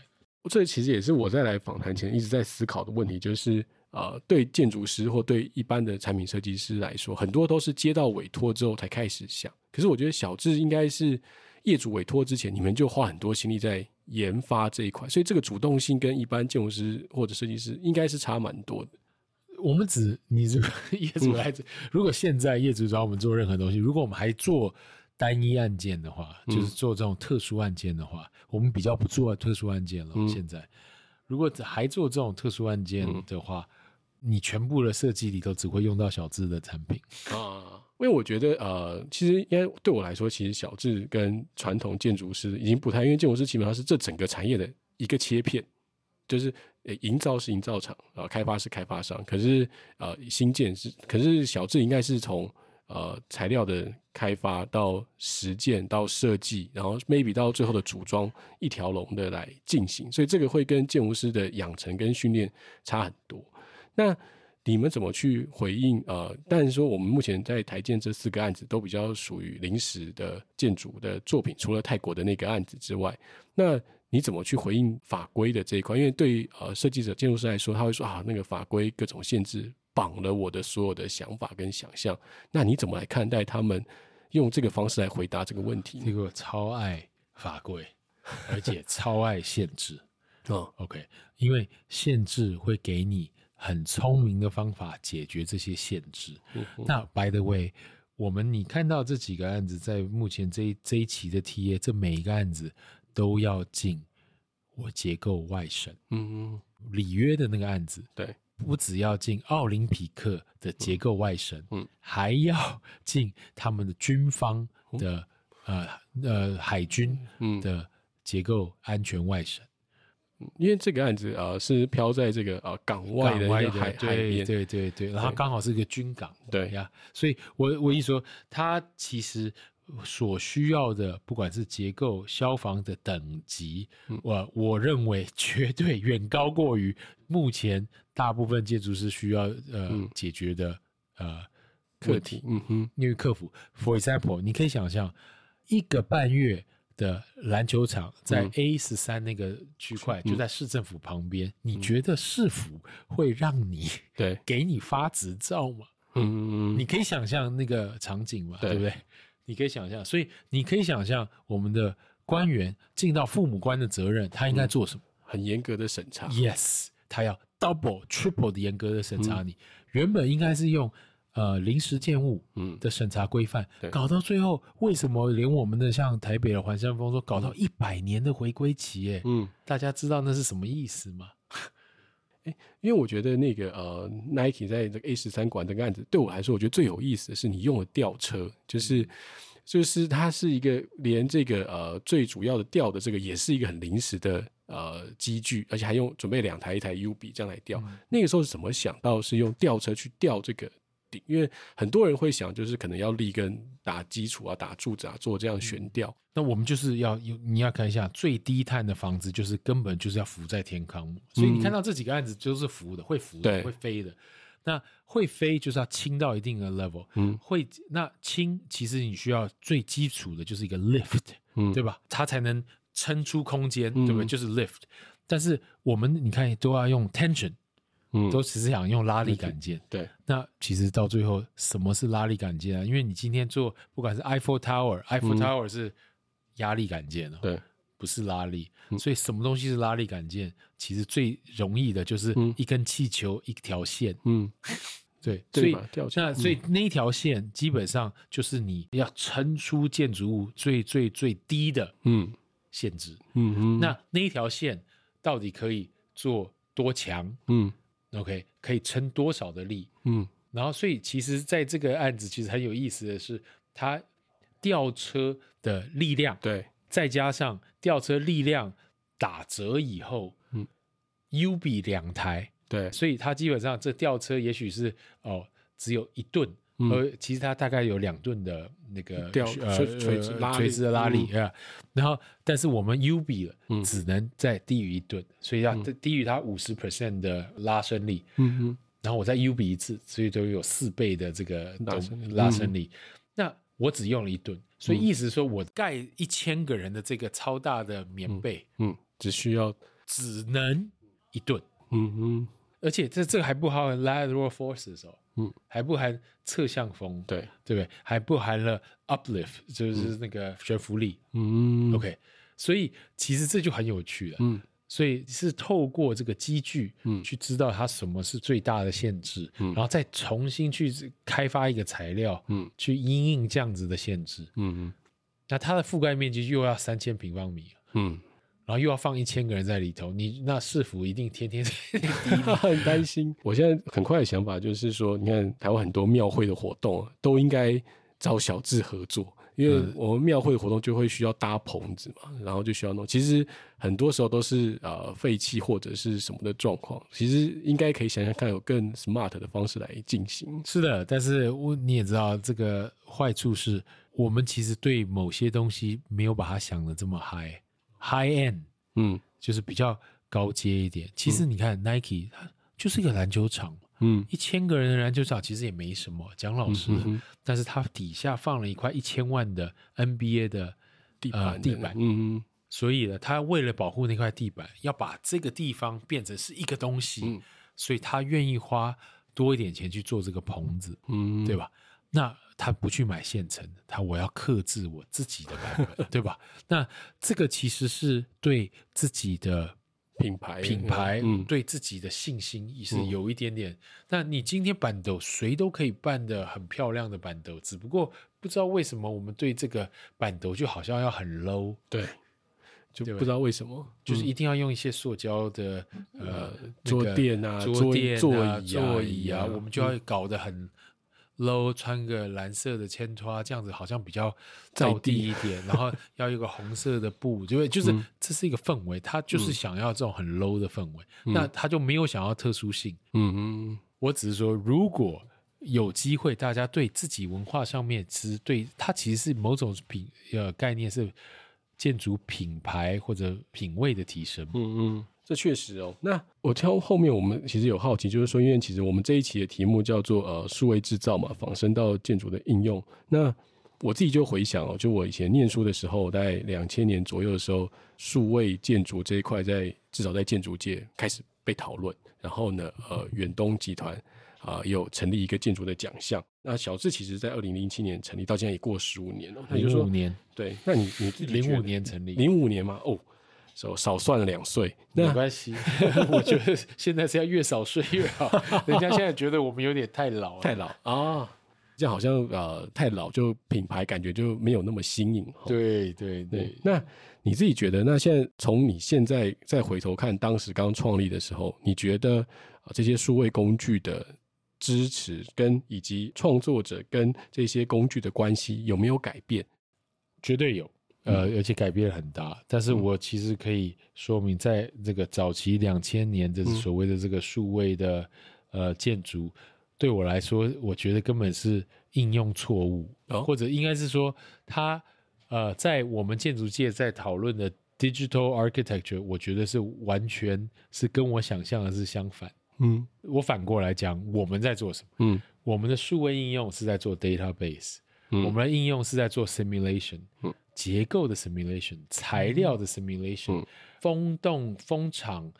这其实也是我在来访谈前一直在思考的问题，就是。呃，对建筑师或对一般的产品设计师来说，很多都是接到委托之后才开始想。可是我觉得小智应该是业主委托之前，你们就花很多心力在研发这一块，所以这个主动性跟一般建筑师或者设计师应该是差蛮多的。我们只你这个 [laughs] 业主来，嗯、如果现在业主找我们做任何东西，如果我们还做单一案件的话，就是做这种特殊案件的话，嗯、我们比较不做特殊案件了。嗯、现在。如果还做这种特殊案件的话，嗯。你全部的设计里头只会用到小智的产品。啊，因为我觉得呃，其实应该对我来说，其实小智跟传统建筑师已经不太，因为建筑师基本上是这整个产业的一个切片，就是，营造是营造厂啊，开发是开发商，可是呃，新建是，可是小智应该是从呃材料的开发到实践到设计，然后 maybe 到最后的组装一条龙的来进行，所以这个会跟建筑师的养成跟训练差很多。那你们怎么去回应？呃，但是说我们目前在台建这四个案子都比较属于临时的建筑的作品，除了泰国的那个案子之外，那你怎么去回应法规的这一块？因为对于呃设计者、建筑师来说，他会说啊，那个法规各种限制绑了我的所有的想法跟想象。那你怎么来看待他们用这个方式来回答这个问题？这个超爱法规，而且超爱限制。[laughs] 哦，OK，因为限制会给你。很聪明的方法解决这些限制。那 by the way，我们你看到这几个案子，在目前这一这一期的 TA，这每一个案子都要进我结构外审。嗯嗯，里约的那个案子，对，不只要进奥林匹克的结构外审，嗯，还要进他们的军方的呃呃海军的结构安全外审。因为这个案子啊、呃，是飘在这个啊、呃、港外的海对海边，对对对，然后刚好是一个军港，对。呀，所以我我一说，它其实所需要的，不管是结构、消防的等级，嗯、我我认为 [laughs] 绝对远高过于目前大部分建筑师需要呃、嗯、解决的呃课题。嗯哼，因为客服，for example，你可以想象一个半月的篮球场在 A 十三那个区块，嗯、就在市政府旁边。嗯、你觉得市府会让你对给你发执照吗？嗯，你可以想象那个场景嘛，对，对不对？你可以想象，所以你可以想象我们的官员尽到父母官的责任，他应该做什么？嗯、很严格的审查。Yes，他要 double、triple 的严格的审查你。嗯、原本应该是用。呃，临时建物嗯的审查规范，嗯、搞到最后，为什么连我们的像台北的环山峰说搞到一百年的回归期？哎，嗯，大家知道那是什么意思吗？欸、因为我觉得那个呃，Nike 在这个 A 十三馆这个案子，对我来说，我觉得最有意思的是你用了吊车，就是、嗯、就是它是一个连这个呃最主要的吊的这个也是一个很临时的呃机具，而且还用准备两台一台 U B 这样来吊。嗯、那个时候是怎么想到是用吊车去吊这个？因为很多人会想，就是可能要立根打基础啊，打柱子啊，做这样悬吊。嗯。那我们就是要有，你要看一下最低碳的房子，就是根本就是要浮在天空。所以你看到这几个案子就是浮的，会浮的，会飞的。那会飞就是要轻到一定的 level。嗯，会那轻其实你需要最基础的就是一个 lift，嗯，对吧？它才能撑出空间，嗯、对不对？就是 lift。但是我们你看都要用 tension。嗯，都只是想用拉力杆件。对，那其实到最后，什么是拉力杆件啊？因为你今天做，不管是 Eiffel Tower，Eiffel Tower 是压力杆件哦，对，不是拉力。所以什么东西是拉力杆件？其实最容易的就是一根气球，一条线。嗯，对，所以那所以那一条线基本上就是你要撑出建筑物最最最低的嗯限制。嗯嗯，那那一条线到底可以做多强？嗯。OK，可以撑多少的力？嗯，然后所以其实在这个案子其实很有意思的是，它吊车的力量，对，再加上吊车力量打折以后，嗯，U 比两台，对，所以它基本上这吊车也许是哦只有一吨。而其实它大概有两吨的那个吊呃垂直拉垂直的拉力啊，然后但是我们 U 比了，只能在低于一吨，所以要低于它五十 percent 的拉伸力。嗯哼，然后我再 U 比一次，所以都有四倍的这个拉伸力。那我只用了一吨，所以意思说我盖一千个人的这个超大的棉被，嗯，只需要只能一吨。嗯哼，而且这这个还不好 lateral forces 哦。嗯，还不含侧向风，对。对不对？还不含了 uplift，就是那个悬浮力。嗯，OK，所以其实这就很有趣了。嗯，所以是透过这个机具，嗯，去知道它什么是最大的限制，嗯，然后再重新去开发一个材料，嗯，去因应这样子的限制，嗯嗯，那它的覆盖面积又要三千平方米，嗯。然后又要放一千个人在里头，你那市府一定天天 [laughs] 很 [laughs] 担心。我现在很快的想法就是说，你看台湾很多庙会的活动都应该找小智合作，因为我们庙会的活动就会需要搭棚子嘛，然后就需要弄。其实很多时候都是呃废弃或者是什么的状况，其实应该可以想想看有更 smart 的方式来进行。是的，但是我你也知道这个坏处是我们其实对某些东西没有把它想的这么嗨。High end，嗯，就是比较高阶一点。其实你看 Nike，它就是一个篮球场，嗯，一千个人的篮球场其实也没什么，讲老实的。嗯、哼哼但是它底下放了一块一千万的 NBA 的地板，呃、地板，嗯嗯，所以呢，他为了保护那块地板，要把这个地方变成是一个东西，嗯、所以他愿意花多一点钱去做这个棚子，嗯，对吧？那。他不去买现成的，他我要克制我自己的版本，[laughs] 对吧？那这个其实是对自己的品牌品牌，嗯，对自己的信心也是有一点点。嗯、那你今天板斗谁都可以办的很漂亮的板斗，只不过不知道为什么我们对这个板斗就好像要很 low，对，就不知道为什么，就是一定要用一些塑胶的、嗯、呃桌垫啊、桌垫啊、座椅啊，座椅啊，我们就要搞得很。Low 穿个蓝色的千拖，这样子好像比较造地 [laughs] 一点，然后要一个红色的布，就就是这是一个氛围，他就是想要这种很 low 的氛围，嗯、那他就没有想要特殊性。嗯嗯，我只是说，如果有机会，大家对自己文化上面，其实对它其实是某种品呃概念，是建筑品牌或者品味的提升。嗯嗯。这确实哦，那我挑后面我们其实有好奇，就是说，因为其实我们这一期的题目叫做呃数位制造嘛，仿生到建筑的应用。那我自己就回想哦，就我以前念书的时候，在两千年左右的时候，数位建筑这一块在至少在建筑界开始被讨论。然后呢，呃，远东集团啊，呃，有成立一个建筑的奖项。那小智其实在二零零七年成立，到现在也过十五年了。零五年，对，那你你零五年成立，零五年吗？哦，少少算了两岁，没关系。[laughs] 我觉得现在是要越少睡越好。[laughs] 人家现在觉得我们有点太老了，太老啊。这样好像呃太老，就品牌感觉就没有那么新颖。对对对，对。那你自己觉得？那现在从你现在再回头看当时刚创立的时候，你觉得啊这些数位工具的支持跟以及创作者跟这些工具的关系有没有改变？绝对有，呃，而且改变很大。但是我其实可以说明，在这个早期两千年的所谓的这个数位的呃建筑。对我来说，我觉得根本是应用错误，哦、或者应该是说，它呃，在我们建筑界在讨论的 digital architecture，我觉得是完全是跟我想象的是相反。嗯，我反过来讲，我们在做什么？嗯，我们的数位应用是在做 database，嗯，我们的应用是在做 simulation，嗯，结构的 simulation，材料的 simulation，嗯，风洞、风场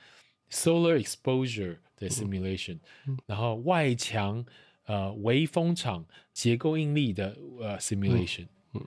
，solar exposure。的 simulation，、嗯、然后外墙呃微风场结构应力的呃 simulation，嗯，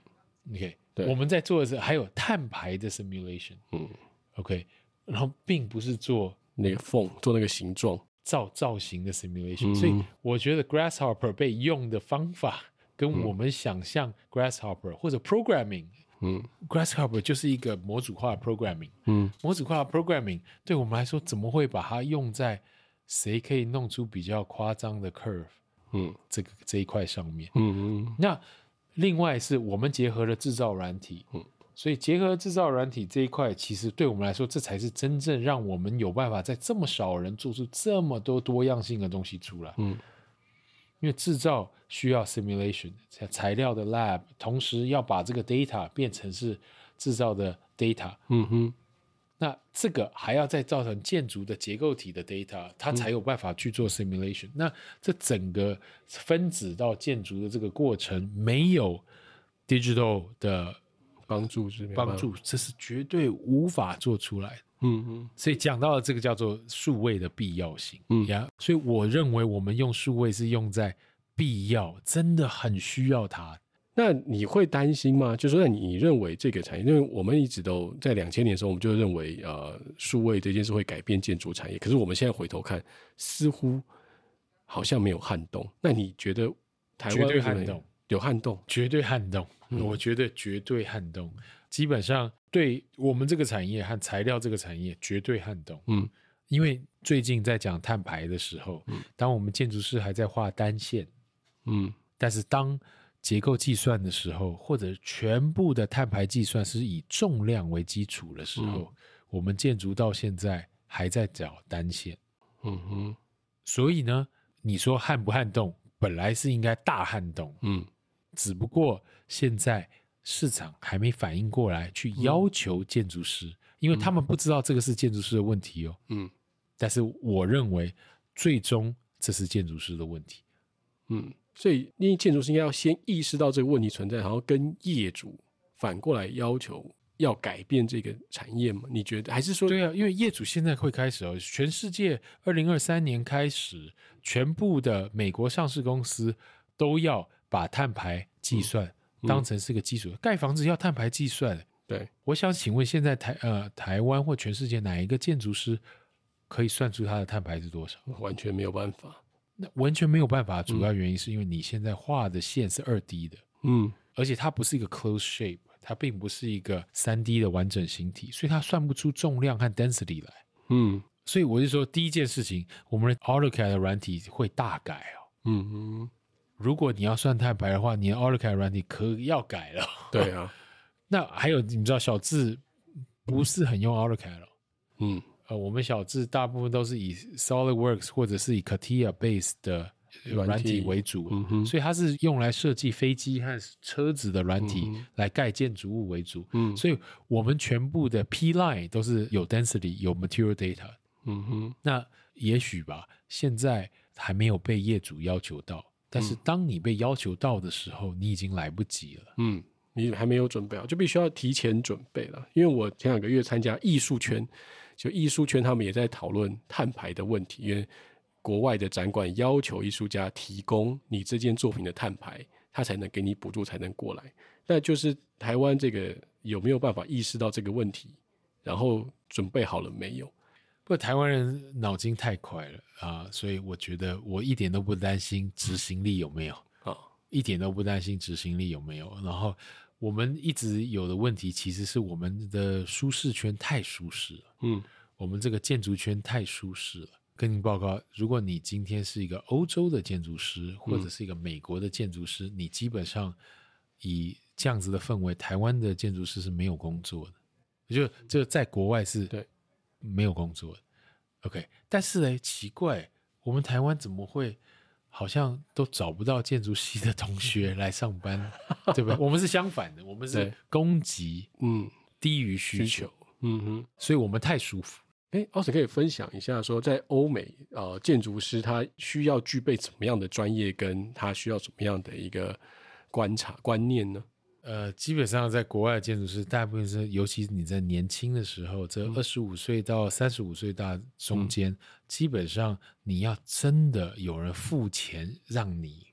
嗯，OK，对，我们在做的是还有碳排的 simulation，嗯，OK，然后并不是做那个缝做那个形状造造型的 simulation，、嗯、所以我觉得 Grasshopper 被用的方法跟我们想象 Grasshopper 或者 programming。嗯，Grasshopper 就是一个模组化 programming。嗯，模组化 programming 对我们来说，怎么会把它用在谁可以弄出比较夸张的 curve？嗯，这个这一块上面。嗯嗯。那另外是我们结合了制造软体。嗯。所以结合制造软体这一块，其实对我们来说，这才是真正让我们有办法在这么少人做出这么多多样性的东西出来。嗯。因为制造需要 simulation，材料的 lab，同时要把这个 data 变成是制造的 data。嗯哼，那这个还要再造成建筑的结构体的 data，它才有办法去做 simulation。嗯。那这整个分子到建筑的这个过程，没有 digital 的帮助是帮助，这是绝对无法做出来的。嗯嗯，所以讲到了这个叫做数位的必要性，嗯呀，所以我认为我们用数位是用在必要，真的很需要它。那你会担心吗？就是说，你认为这个产业，因为我们一直都在两千年的时候，我们就认为呃，数位这件事会改变建筑产业。可是我们现在回头看，似乎好像没有撼动。那你觉得台湾绝对撼动？有撼动？绝对撼动？嗯，我觉得绝对撼动。基本上对我们这个产业和材料这个产业绝对撼动。嗯，因为最近在讲碳排的时候，嗯，当我们建筑师还在画单线，嗯，但是当结构计算的时候，或者全部的碳排计算是以重量为基础的时候，嗯，我们建筑到现在还在找单线。嗯哼，所以呢，你说撼不撼动？本来是应该大撼动。嗯，只不过现在。市场还没反应过来，去要求建筑师，嗯，因为他们不知道这个是建筑师的问题哦。嗯，但是我认为，最终这是建筑师的问题。嗯，所以因为建筑师应该要先意识到这个问题存在，然后跟业主反过来要求要改变这个产业嘛？你觉得还是说？对啊，因为业主现在会开始哦，全世界二零二三年开始，全部的美国上市公司都要把碳排计算。嗯当成是个基础，盖房子要碳排计算。对，我想请问，现在台呃台湾或全世界哪一个建筑师可以算出他的碳排是多少？完全没有办法。那完全没有办法，主要原因是因为你现在画的线是二 D 的，嗯，而且它不是一个 close shape，它并不是一个三 D 的完整形体，所以它算不出重量和 density 来。嗯，所以我就说，第一件事情，我们的 AutoCAD 的软体会大改哦。嗯嗯。如果你要算太白的话，你的 AutoCAD 软体可要改了。对啊，[laughs] 那还有你知道小智不是很用 AutoCAD 了。嗯，呃，我们小智大部分都是以 SolidWorks 或者是以 CATIA base 的软体为主，嗯，所以它是用来设计飞机和车子的软体来盖建筑物为主。嗯，所以我们全部的 P line 都是有 density 有 material data。嗯哼，那也许吧，现在还没有被业主要求到。但是当你被要求到的时候，你已经来不及了。嗯，你还没有准备好，就必须要提前准备了。因为我前两个月参加艺术圈，就艺术圈他们也在讨论碳排的问题，因为国外的展馆要求艺术家提供你这件作品的碳排，他才能给你补助，才能过来。那就是台湾这个有没有办法意识到这个问题，然后准备好了没有？不过台湾人脑筋太快了啊，所以我觉得我一点都不担心执行力有没有啊，一点都不担心执行力有没有。然后我们一直有的问题，其实是我们的舒适圈太舒适了。嗯，我们这个建筑圈太舒适了。跟您报告，如果你今天是一个欧洲的建筑师，或者是一个美国的建筑师，你基本上以这样子的氛围，台湾的建筑师是没有工作的。就就在国外是对。没有工作，OK，但是呢，奇怪，我们台湾怎么会好像都找不到建筑系的同学来上班，[laughs] 对不对？我们是相反的，我们是供给嗯低于需求，嗯哼，所以我们太舒服。哎，Austin 可以分享一下说，在欧美呃建筑师他需要具备怎么样的专业，跟他需要怎么样的一个观察观念呢？呃，基本上在国外的建筑师，大部分是，尤其是你在年轻的时候，这二十五岁到三十五岁大中间，嗯，基本上你要真的有人付钱让你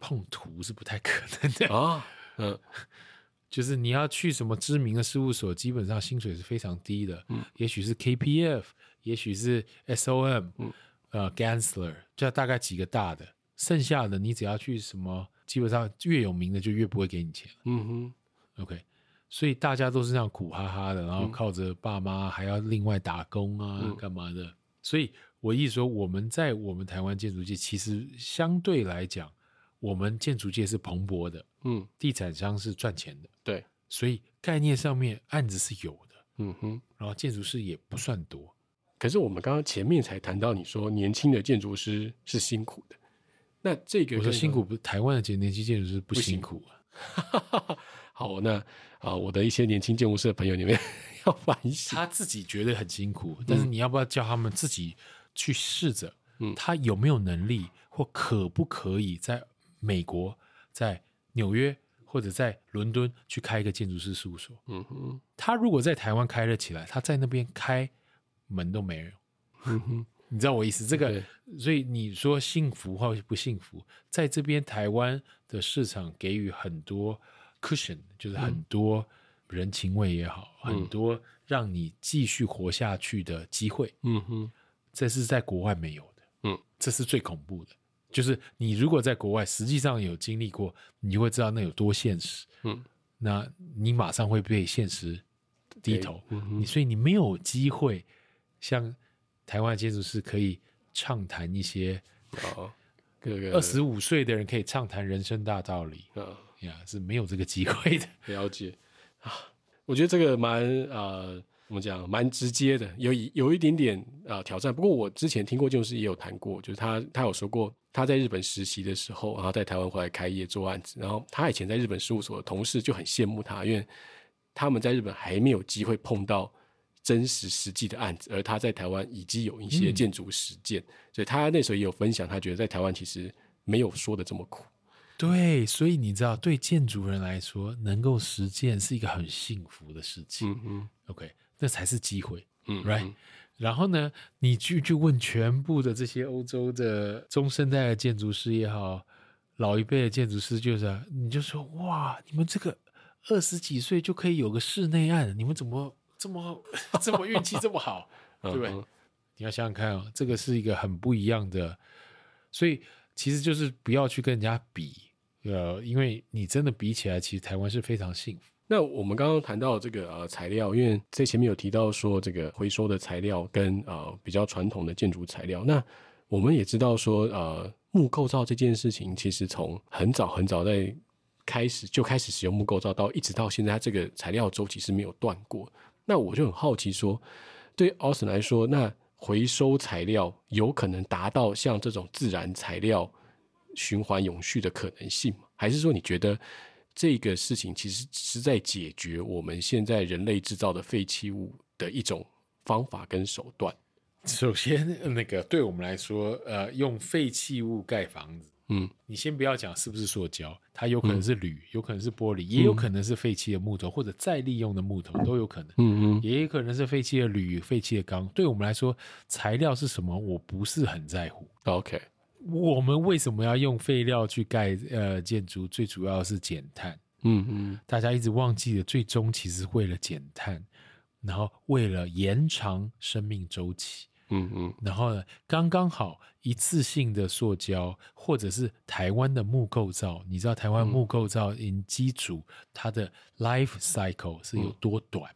碰图是不太可能的啊。嗯，[laughs] 就是你要去什么知名的事务所，基本上薪水是非常低的。嗯，也许是 KPF，也许是 SOM，嗯，呃，Gansler，就大概几个大的，剩下的你只要去什么。基本上越有名的就越不会给你钱。嗯哼，OK，所以大家都是这样苦哈哈的，然后靠着爸妈还要另外打工啊，干嘛的？所以我意思说，我们在我们台湾建筑界，其实相对来讲，我们建筑界是蓬勃的。嗯，地产商是赚钱的。对，所以概念上面案子是有的。嗯哼，然后建筑师也不算多。可是我们刚刚前面才谈到，你说年轻的建筑师是辛苦的。那这个我说辛苦不？台湾的年轻建筑师不辛苦啊。[laughs] 好，那啊，我的一些年轻建筑师的朋友，你们 [laughs] 要反省。他自己觉得很辛苦，但是你要不要叫他们自己去试着？嗯，他有没有能力，或可不可以在美国、在纽约或者在伦敦去开一个建筑师事务所？嗯哼，他如果在台湾开了起来，他在那边开门都没人。嗯哼。你知道我意思？这个，所以你说幸福或不幸福，在这边台湾的市场给予很多 cushion，就是很多人情味也好，嗯、很多让你继续活下去的机会。嗯哼，这是在国外没有的。嗯，这是最恐怖的，就是你如果在国外实际上有经历过，你就会知道那有多现实。嗯，那你马上会被现实低头。嗯、你所以你没有机会像。台湾建筑师可以畅谈一些，哦，二十五岁的人可以畅谈人生大道理，啊、哦、呀，是没有这个机会的。[laughs] 了解啊，我觉得这个蛮呃，怎么讲，蛮直接的，有有一点点啊、呃、挑战。不过我之前听过建筑师也有谈过，就是他他有说过他在日本实习的时候，然后在台湾回来开业做案子，然后他以前在日本事务所的同事就很羡慕他，因为他们在日本还没有机会碰到。真实实际的案子，而他在台湾已经有一些建筑实践，嗯，所以他那时候也有分享，他觉得在台湾其实没有说的这么苦。对，所以你知道，对建筑人来说，能够实践是一个很幸福的事情。嗯嗯，OK，那才是机会。嗯，Right。然后呢，你去去问全部的这些欧洲的中生代的建筑师也好，老一辈的建筑师，就是你就说哇，你们这个二十几岁就可以有个室内案，你们怎么？这么 [laughs] 这么运气这么好，[laughs] 对不对？你要想想看哦，这个是一个很不一样的，所以其实就是不要去跟人家比，呃，因为你真的比起来，其实台湾是非常幸福。那我们刚刚谈到这个呃材料，因为在前面有提到说这个回收的材料跟呃比较传统的建筑材料，那我们也知道说呃木构造这件事情，其实从很早很早在开始就开始使用木构造，到一直到现在，它这个材料周期是没有断过。那我就很好奇说，对 Austin 来说，那回收材料有可能达到像这种自然材料循环永续的可能性吗？还是说你觉得这个事情其实是在解决我们现在人类制造的废弃物的一种方法跟手段？首先，那个对我们来说，呃，用废弃物盖房子，嗯，你先不要讲是不是塑胶，它有可能是铝，有可能是玻璃，也有可能是废弃的木头或者再利用的木头都有可能。嗯嗯，也有可能是废弃的铝、废弃的钢。对我们来说，材料是什么？我不是很在乎。OK，我们为什么要用废料去盖呃建筑？最主要是减碳。嗯嗯，大家一直忘记了，最终其实为了减碳，然后为了延长生命周期。嗯嗯，然后呢，刚刚好一次性的塑胶，或者是台湾的木构造，你知道台湾木构造因基础它的 life cycle 是有多短？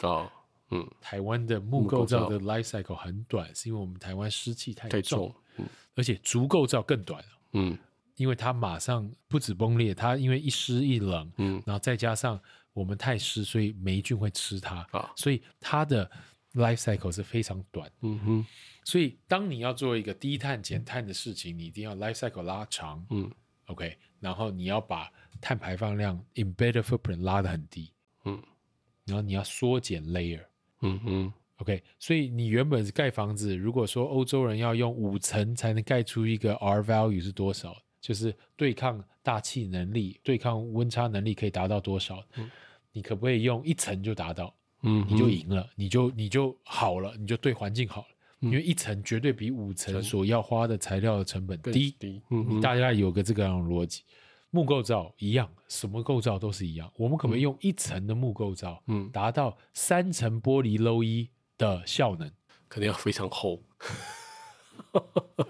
哦，嗯，台湾的木构造的 life cycle 很短，是因为我们台湾湿气太重，太重，嗯，而且竹构造更短，嗯，因为它马上不止崩裂，它因为一湿一冷，嗯，然后再加上我们太湿，所以霉菌会吃它，啊，所以它的。Life cycle 是非常短，嗯哼，所以当你要做一个低碳减碳的事情，你一定要 life cycle 拉长，嗯，OK，然后你要把碳排放量 embedded footprint 拉得很低，嗯，然后你要缩减 layer，嗯哼，OK，所以你原本是盖房子，如果说欧洲人要用五层才能盖出一个 R value 是多少，就是对抗大气能力、对抗温差能力可以达到多少，嗯，你可不可以用一层就达到？嗯，你就赢了，你就你就好了，你就对环境好了，嗯、因为一层绝对比五层所要花的材料的成本低低。嗯，大家有个这个样的逻辑，木构造一样，什么构造都是一样。我们可不可以用一层的木构造，嗯，达到三层玻璃 low E 的效能？可能要非常厚。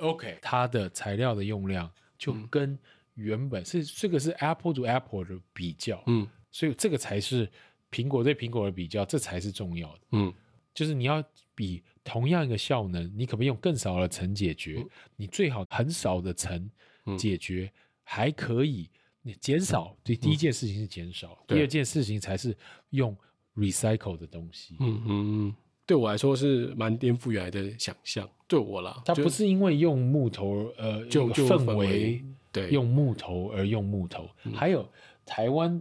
OK，[laughs] 它的材料的用量就跟原本是这个是 Apple to Apple 的比较，嗯，所以这个才是。苹果对苹果的比较，这才是重要的。嗯，就是你要比同样一个效能，你可不可以用更少的层解决？嗯、你最好很少的层解决，嗯、还可以你减少。对，第一件事情是减少，嗯、第二件事情才是用 recycle 的东西。嗯嗯，对我来说是蛮颠覆原来的想象。对我啦，它不是因为用木头，呃，就氛围对用木头而用木头，嗯、还有台湾。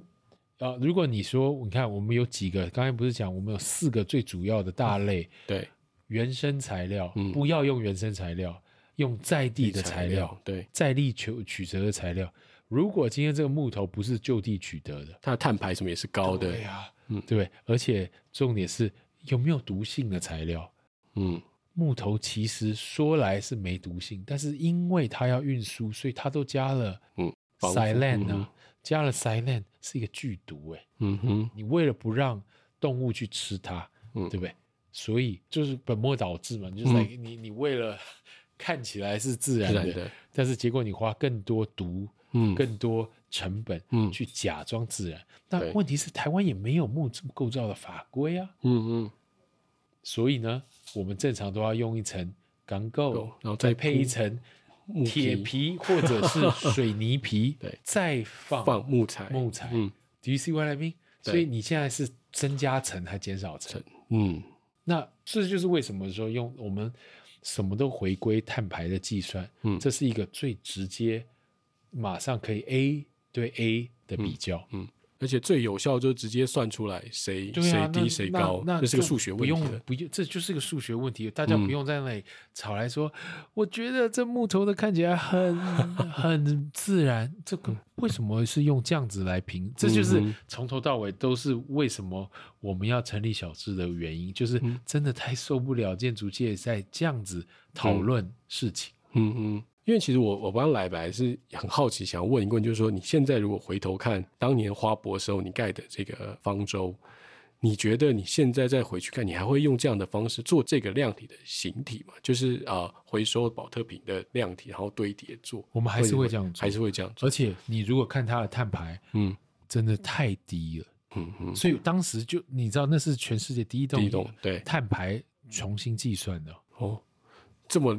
啊，如果你说，你看，我们有几个，刚才不是讲，我们有四个最主要的大类，对，原生材料，不要用原生材料，用在地的材料，对，在地取取得的材料。如果今天这个木头不是就地取得的，它的碳排什么也是高的，对呀，嗯，对，而且重点是有没有毒性的材料，嗯，木头其实说来是没毒性，但是因为它要运输，所以它都加了，嗯，silane 啊。加了 silane 是一个剧毒哎，嗯哼，你为了不让动物去吃它，嗯，对不对？所以就是本末倒置嘛，就是你你你为了看起来是自然的，但是结果你花更多毒，嗯，更多成本，嗯，去假装自然。那问题是台湾也没有木质构造的法规啊，嗯嗯，所以呢，我们正常都要用一层钢构，然后再配一层。铁皮或者是 [laughs] 水泥皮，对，再放放木材，木材，嗯，Do you see what I mean？所以你现在是增加层还减少层？嗯，那这就是为什么说用我们什么都回归碳排的计算，嗯，这是一个最直接，马上可以 A 对 A 的比较，嗯。嗯而且最有效就直接算出来谁谁低谁高，那这是个数学问题。不用不用，这就是个数学问题。大家不用在那里吵来说，我觉得这木头的看起来很 [laughs] 很自然。这个为什么是用这样子来评？这就是从头到尾都是为什么我们要成立小智的原因，就是真的太受不了建筑界在这样子讨论事情。嗯嗯。因为其实我我刚来白是很好奇，想要问一问，就是说你现在如果回头看当年花博的时候你盖的这个方舟，你觉得你现在再回去看，你还会用这样的方式做这个量体的形体吗？就是啊、呃，回收保特瓶的量体，然后堆叠做，我们还是会这样做，还是会这样做。而且你如果看它的碳排，嗯，真的太低了，嗯嗯，所以当时就你知道那是全世界第一栋，第一栋对碳排重新计算的哦。这么，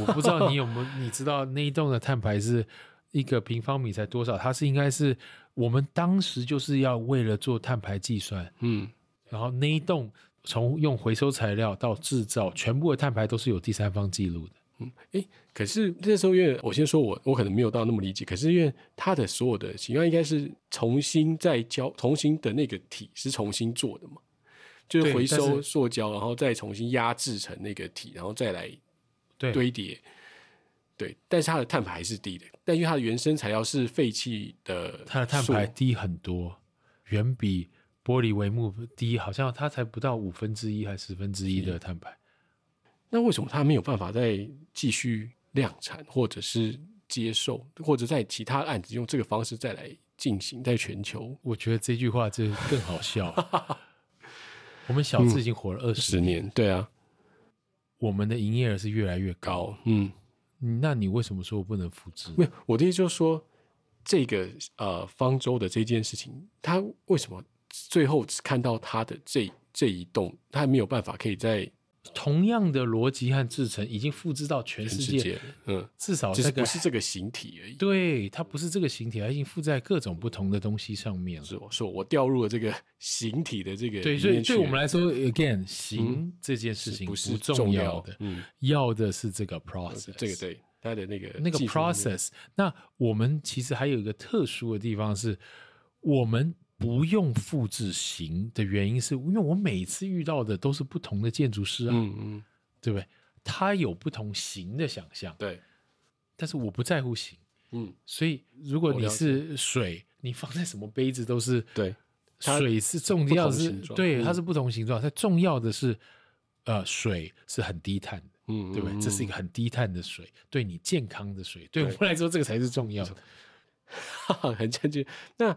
我不知道你有没有，你知道那一栋的碳排是一个平方米才多少？它是应该是我们当时就是要为了做碳排计算，嗯，然后那一栋从用回收材料到制造，全部的碳排都是有第三方记录的，嗯，诶，可是那时候因为我先说我我可能没有到那么理解，可是因为它的所有的情况应该是重新再交，重新的那个体是重新做的嘛，就是回收塑胶，然后再重新压制成那个体，然后再来。堆叠，对，但是它的碳排还是低的，但因为它的原生材料是废弃的，它的碳排低很多，远比玻璃帷幕低，好像它才不到五分之一还十分之一的碳排。那为什么它没有办法再继续量产，或者是接受，或者在其他案子用这个方式再来进行，在全球？我觉得这句话就更好笑。我们小资已经活了二十年，嗯，对啊，我们的营业额是越来越高，高嗯。那你为什么说我不能复制？没有，我的意思就是说，这个呃方舟的这件事情，他为什么最后只看到他的这这一栋，他还没有办法可以在同样的逻辑和制成已经复制到全世界？世界嗯，至少这个不是这个形体而已。对，它不是这个形体，它已经附在各种不同的东西上面了。是我说我掉入了这个形体的这个对，所以对我们来说，again，形这件事情不是重要的，嗯，要的是这个 process，这个对它的那个那个 process。那我们其实还有一个特殊的地方是，我们。不用复制型的原因是，因为我每次遇到的都是不同的建筑师啊，嗯嗯，对不对？他有不同型的想象，对，但是我不在乎型，嗯，所以如果你是水，你放在什么杯子都是对，水是重要的是，对，它是不同形状，它重要的是，呃，水是很低碳的，嗯，对不对？这是一个很低碳的水，对你健康的水，对我们来说这个才是重要的，[laughs] 很正确。那。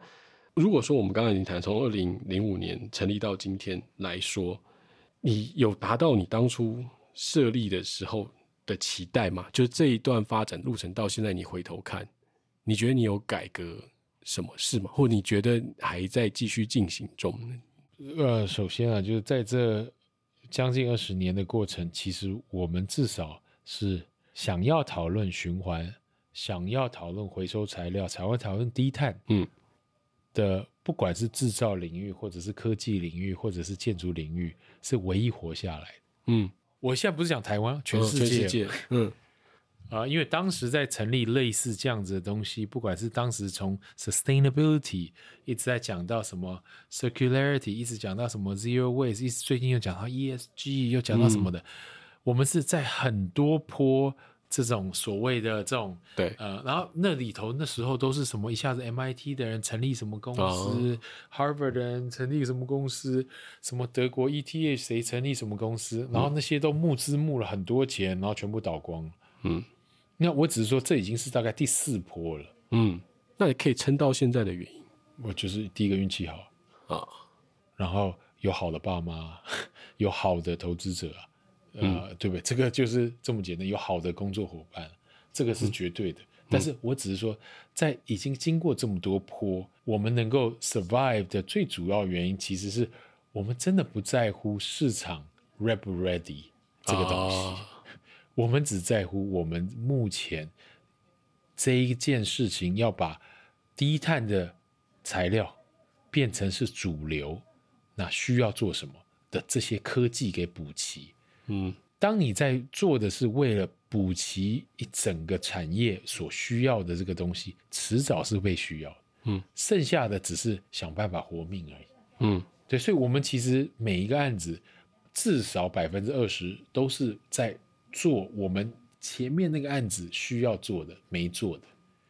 如果说我们刚刚已经谈从二零零五年成立到今天来说，你有达到你当初设立的时候的期待吗？就是这一段发展路程到现在，你回头看，你觉得你有改革什么事吗？或你觉得还在继续进行中呢？呃，首先啊，就是在这将近二十年的过程，其实我们至少是想要讨论循环，想要讨论回收材料，才会讨论低碳，嗯。的不管是制造领域，或者是科技领域，或者是建筑领域，是唯一活下来的。嗯，我现在不是讲台湾，全世界，全世界，嗯，啊，因为当时在成立类似这样子的东西，不管是当时从 sustainability 一直在讲到什么 circularity，一直讲到什么 zero waste，一直最近又讲到 ESG，又讲到什么的，嗯、我们是在很多波。这种所谓的这种对，呃，然后那里头那时候都是什么？一下子 MIT 的人成立什么公司，oh.，Harvard 的人成立什么公司，什么德国 ETH 谁成立什么公司，然后那些都募资募了很多钱，然后全部倒光。嗯，那我只是说这已经是大概第四波了。嗯，那也可以撑到现在的原因，我就是第一个运气好啊，然后有好的爸妈，[laughs] 有好的投资者。呃，对不对？这个就是这么简单。有好的工作伙伴，这个是绝对的。嗯、但是我只是说，在已经经过这么多坡，我们能够 survive 的最主要原因，其实是我们真的不在乎市场 ready 不 ready 这个东西，啊、我们只在乎我们目前这一件事情要把低碳的材料变成是主流，那需要做什么的这些科技给补齐。嗯，当你在做的是为了补齐一整个产业所需要的这个东西，迟早是被需要的。嗯，剩下的只是想办法活命而已。嗯，对，所以，我们其实每一个案子至少百分之二十都是在做我们前面那个案子需要做的没做的。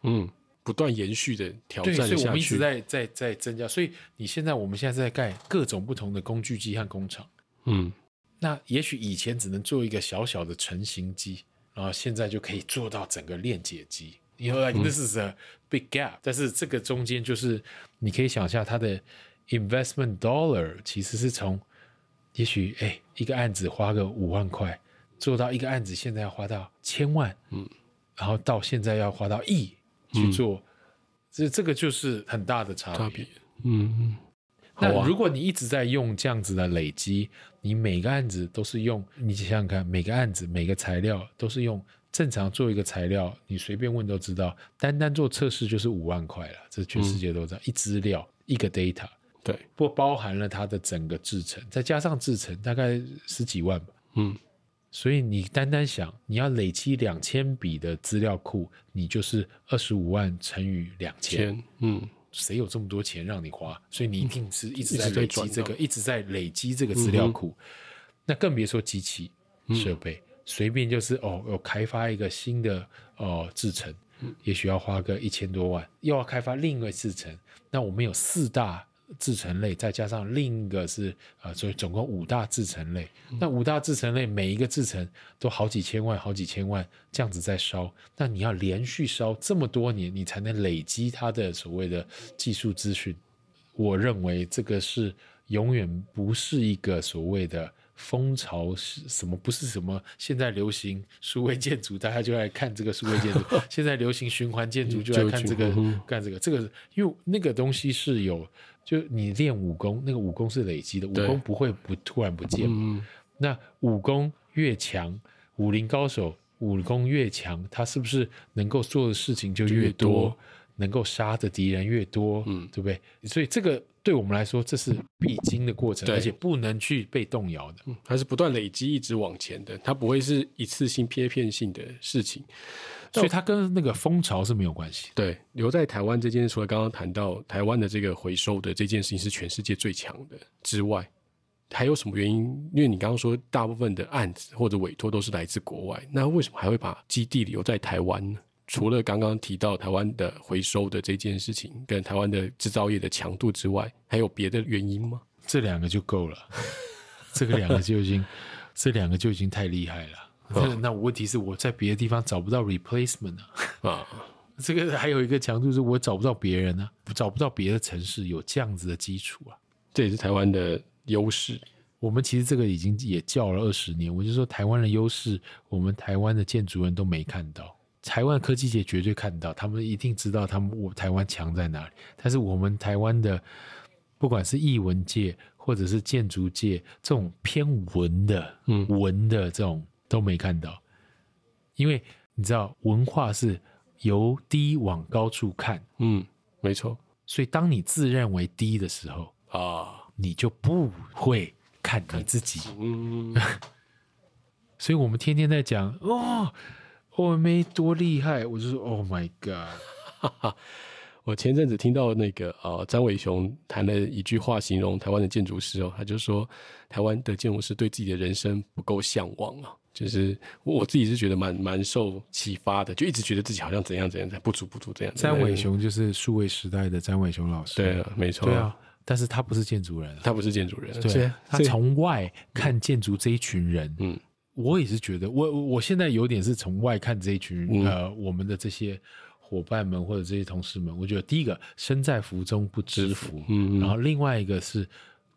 嗯，不断延续的挑战下去。所以我们一直在在在增加。所以你现在我们现在在盖各种不同的工具机和工厂。嗯。那也许以前只能做一个小小的成型机，然后现在就可以做到整个链解机。You know, like this is a big gap。但是这个中间就是你可以想象它的 investment dollar 其实是从也许哎一个案子花个五万块，做到一个案子现在要花到千万，嗯，然后到现在要花到亿去做，这、嗯、这个就是很大的差别，嗯嗯。那如果你一直在用这样子的累积，你每个案子都是用，你想想看，每个案子每个材料都是用正常做一个材料，你随便问都知道，单单做测试就是五万块了，这全世界都知道，嗯、一资料一个 data，对，不包含了它的整个制程，再加上制程大概十几万吧，嗯，所以你单单想你要累积两千笔的资料库，你就是二十五万乘以两千，嗯。谁有这么多钱让你花？所以你一定是一直在累积这个，一直在累积这个资料库。那更别说机器设备，随便就是哦，有开发一个新的哦制程，也许要花个一千多万，又要开发另一个制程，那我们有四大制成类，再加上另一个是啊、呃，所以总共五大制成类。那五大制成类每一个制成都好几千万、好几千万这样子在烧，那你要连续烧这么多年，你才能累积它的所谓的技术资讯。我认为这个是永远不是一个所谓的。风潮是什么？不是什么现在流行数位建筑，大家就来看这个数位建筑。[laughs] 现在流行循环建筑，就来看这个干这个。这个因为那个东西是有，就你练武功，那个武功是累积的，武功不会不突然不见。嗯、那武功越强，武林高手武功越强，他是不是能够做的事情就越多，越多能够杀的敌人越多？嗯，对不对？所以这个。对我们来说，这是必经的过程，而且不能去被动摇的，它是不断累积、一直往前的，它不会是一次性、片片性的事情，所以它跟那个风潮是没有关系。对，留在台湾这件事，除了刚刚谈到台湾的这个回收的这件事情是全世界最强的之外，还有什么原因？因为你刚刚说大部分的案子或者委托都是来自国外，那为什么还会把基地留在台湾呢？除了刚刚提到台湾的回收的这件事情，跟台湾的制造业的强度之外，还有别的原因吗？这两个就够了，这个两个就已经，[laughs] 这两个就已经太厉害了。哦、那我问题是我在别的地方找不到 replacement 啊，啊，[laughs] 这个还有一个强度是我找不到别人呢、啊，找不到别的城市有这样子的基础啊，这也是台湾的优势。我们其实这个已经也叫了二十年，我就说台湾的优势，我们台湾的建筑人都没看到。台湾科技界绝对看到，他们一定知道他们我台湾强在哪里。但是我们台湾的，不管是艺文界或者是建筑界，这种偏文的，嗯，文的这种都没看到。因为你知道，文化是由低往高处看，嗯，没错。所以当你自认为低的时候啊，你就不会看你自己。嗯，[laughs] 所以我们天天在讲哦。我没多厉害，我就说 Oh my God！[laughs] 我前阵子听到那个呃张伟雄谈了一句话，形容台湾的建筑师哦，他就说台湾的建筑师对自己的人生不够向往啊，就是我自己是觉得蛮蛮受启发的，就一直觉得自己好像怎样怎样，不足不足这样。詹伟雄就是数位时代的詹伟雄老师，对啊，没错，对啊，但是他不是建筑人，他不是建筑人，对，他从外看建筑这一群人，嗯。我也是觉得，我我现在有点是从外看这一群、嗯、呃，我们的这些伙伴们或者这些同事们，我觉得第一个身在福中不知福，嗯，然后另外一个是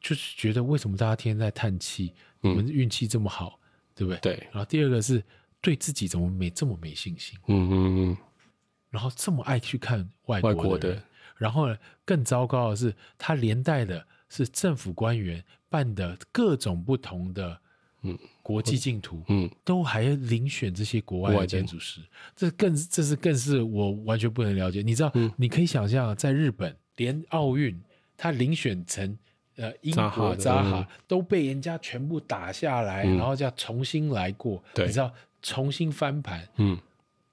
就是觉得为什么大家天天在叹气，嗯、你们运气这么好，对不对？对。然后第二个是对自己怎么没这么没信心，嗯嗯嗯，然后这么爱去看外国的，外国的，然后呢，更糟糕的是，他连带的是政府官员办的各种不同的。嗯，国际竞图，嗯，都还遴选这些国外的建筑师，这更这是更是我完全不能了解。你知道，嗯、你可以想象，在日本，连奥运他遴选成呃英国扎哈都被人家全部打下来，嗯、然后叫重新来过，你知道，重新翻盘。嗯，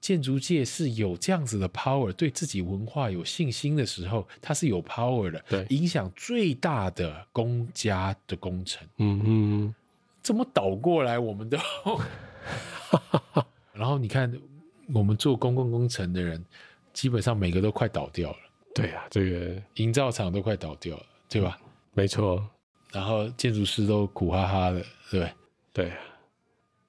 建筑界是有这样子的 power，对自己文化有信心的时候，它是有 power 的，对，影响最大的公家的工程。嗯嗯。怎么倒过来？我们都，[laughs] 然后你看，我们做公共工程的人，基本上每个都快倒掉了。对啊，这个营造厂都快倒掉了，对吧？没错。然后建筑师都苦哈哈的，对不对？对。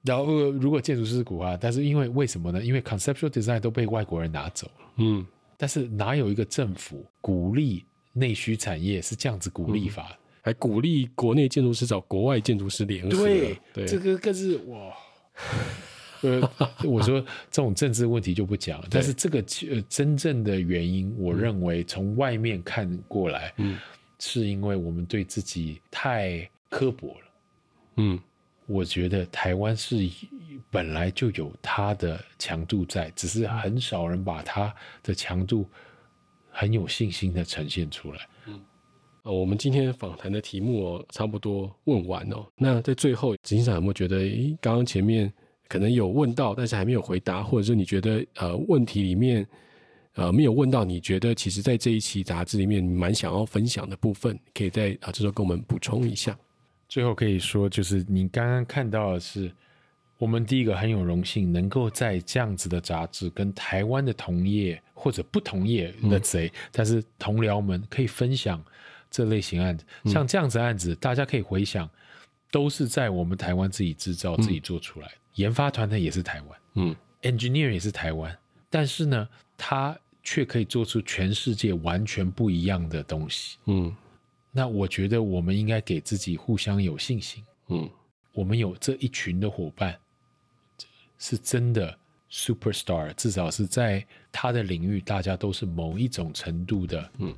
然后如果建筑师是苦哈，但是因为为什么呢？因为 conceptual design 都被外国人拿走了。嗯。但是哪有一个政府鼓励内需产业是这样子鼓励法？嗯还鼓励国内建筑师找国外建筑师联合，对，对这个更是哇。呃，[laughs] 我说这种政治问题就不讲了，但是这个呃真正的原因，我认为从外面看过来，嗯，是因为我们对自己太刻薄了。嗯，我觉得台湾是本来就有它的强度在，只是很少人把它的强度很有信心的呈现出来。呃，我们今天访谈的题目哦，差不多问完哦。那在最后，执行长有没有觉得，诶，刚刚前面可能有问到，但是还没有回答，或者是你觉得呃问题里面呃没有问到，你觉得其实在这一期杂志里面你蛮想要分享的部分，可以在啊这时候跟我们补充一下。最后可以说，就是你刚刚看到的是我们第一个很有荣幸能够在这样子的杂志跟台湾的同业或者不同业的贼，嗯、但是同僚们可以分享这类型案子，嗯、像这样子案子，大家可以回想，都是在我们台湾自己制造、自己做出来，嗯、研发团队也是台湾，嗯，engineer 也是台湾，但是呢，他却可以做出全世界完全不一样的东西，嗯，那我觉得我们应该给自己互相有信心，嗯，我们有这一群的伙伴。是真的 superstar，至少是在他的领域，大家都是某一种程度的嗯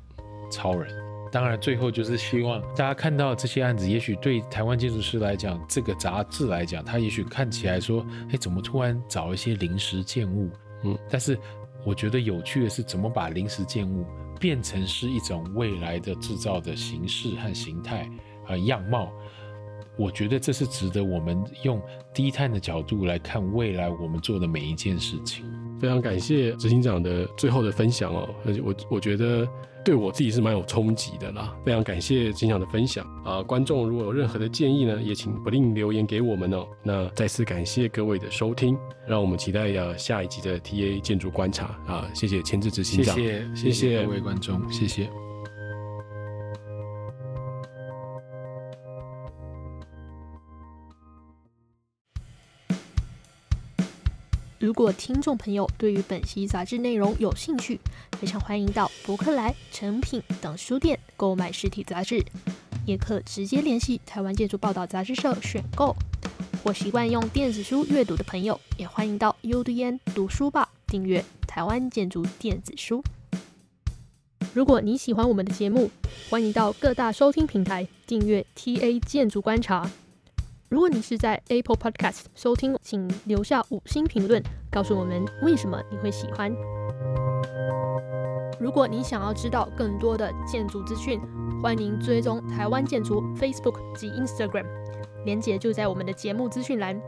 超人。当然，最后就是希望大家看到这些案子，也许对台湾建筑师来讲，这个杂志来讲，他也许看起来说，哎，怎么突然找一些临时建物？嗯，但是我觉得有趣的是，怎么把临时建物变成是一种未来的制造的形式和形态和样貌。我觉得这是值得我们用低碳的角度来看未来我们做的每一件事情。非常感谢执行长的最后的分享哦，而且我我觉得对我自己是蛮有冲击的啦。非常感谢执行长的分享啊！观众如果有任何的建议呢，也请不吝留言给我们哦。那再次感谢各位的收听，让我们期待呀下一集的 TA 建筑观察啊！谢谢签字执行长，谢谢谢谢各位观众，谢谢。如果听众朋友对于本期杂志内容有兴趣，非常欢迎到博客来、诚品等书店购买实体杂志，也可直接联系台湾建筑报道杂志社选购。或习惯用电子书阅读的朋友，也欢迎到 UDN 读书吧订阅台湾建筑电子书。如果你喜欢我们的节目，欢迎到各大收听平台订阅 TA 建筑观察。如果你是在 Apple Podcast 收听，请留下五星评论，告诉我们为什么你会喜欢。如果你想要知道更多的建筑资讯，欢迎追踪台湾建筑 Facebook 及 Instagram，连结就在我们的节目资讯栏。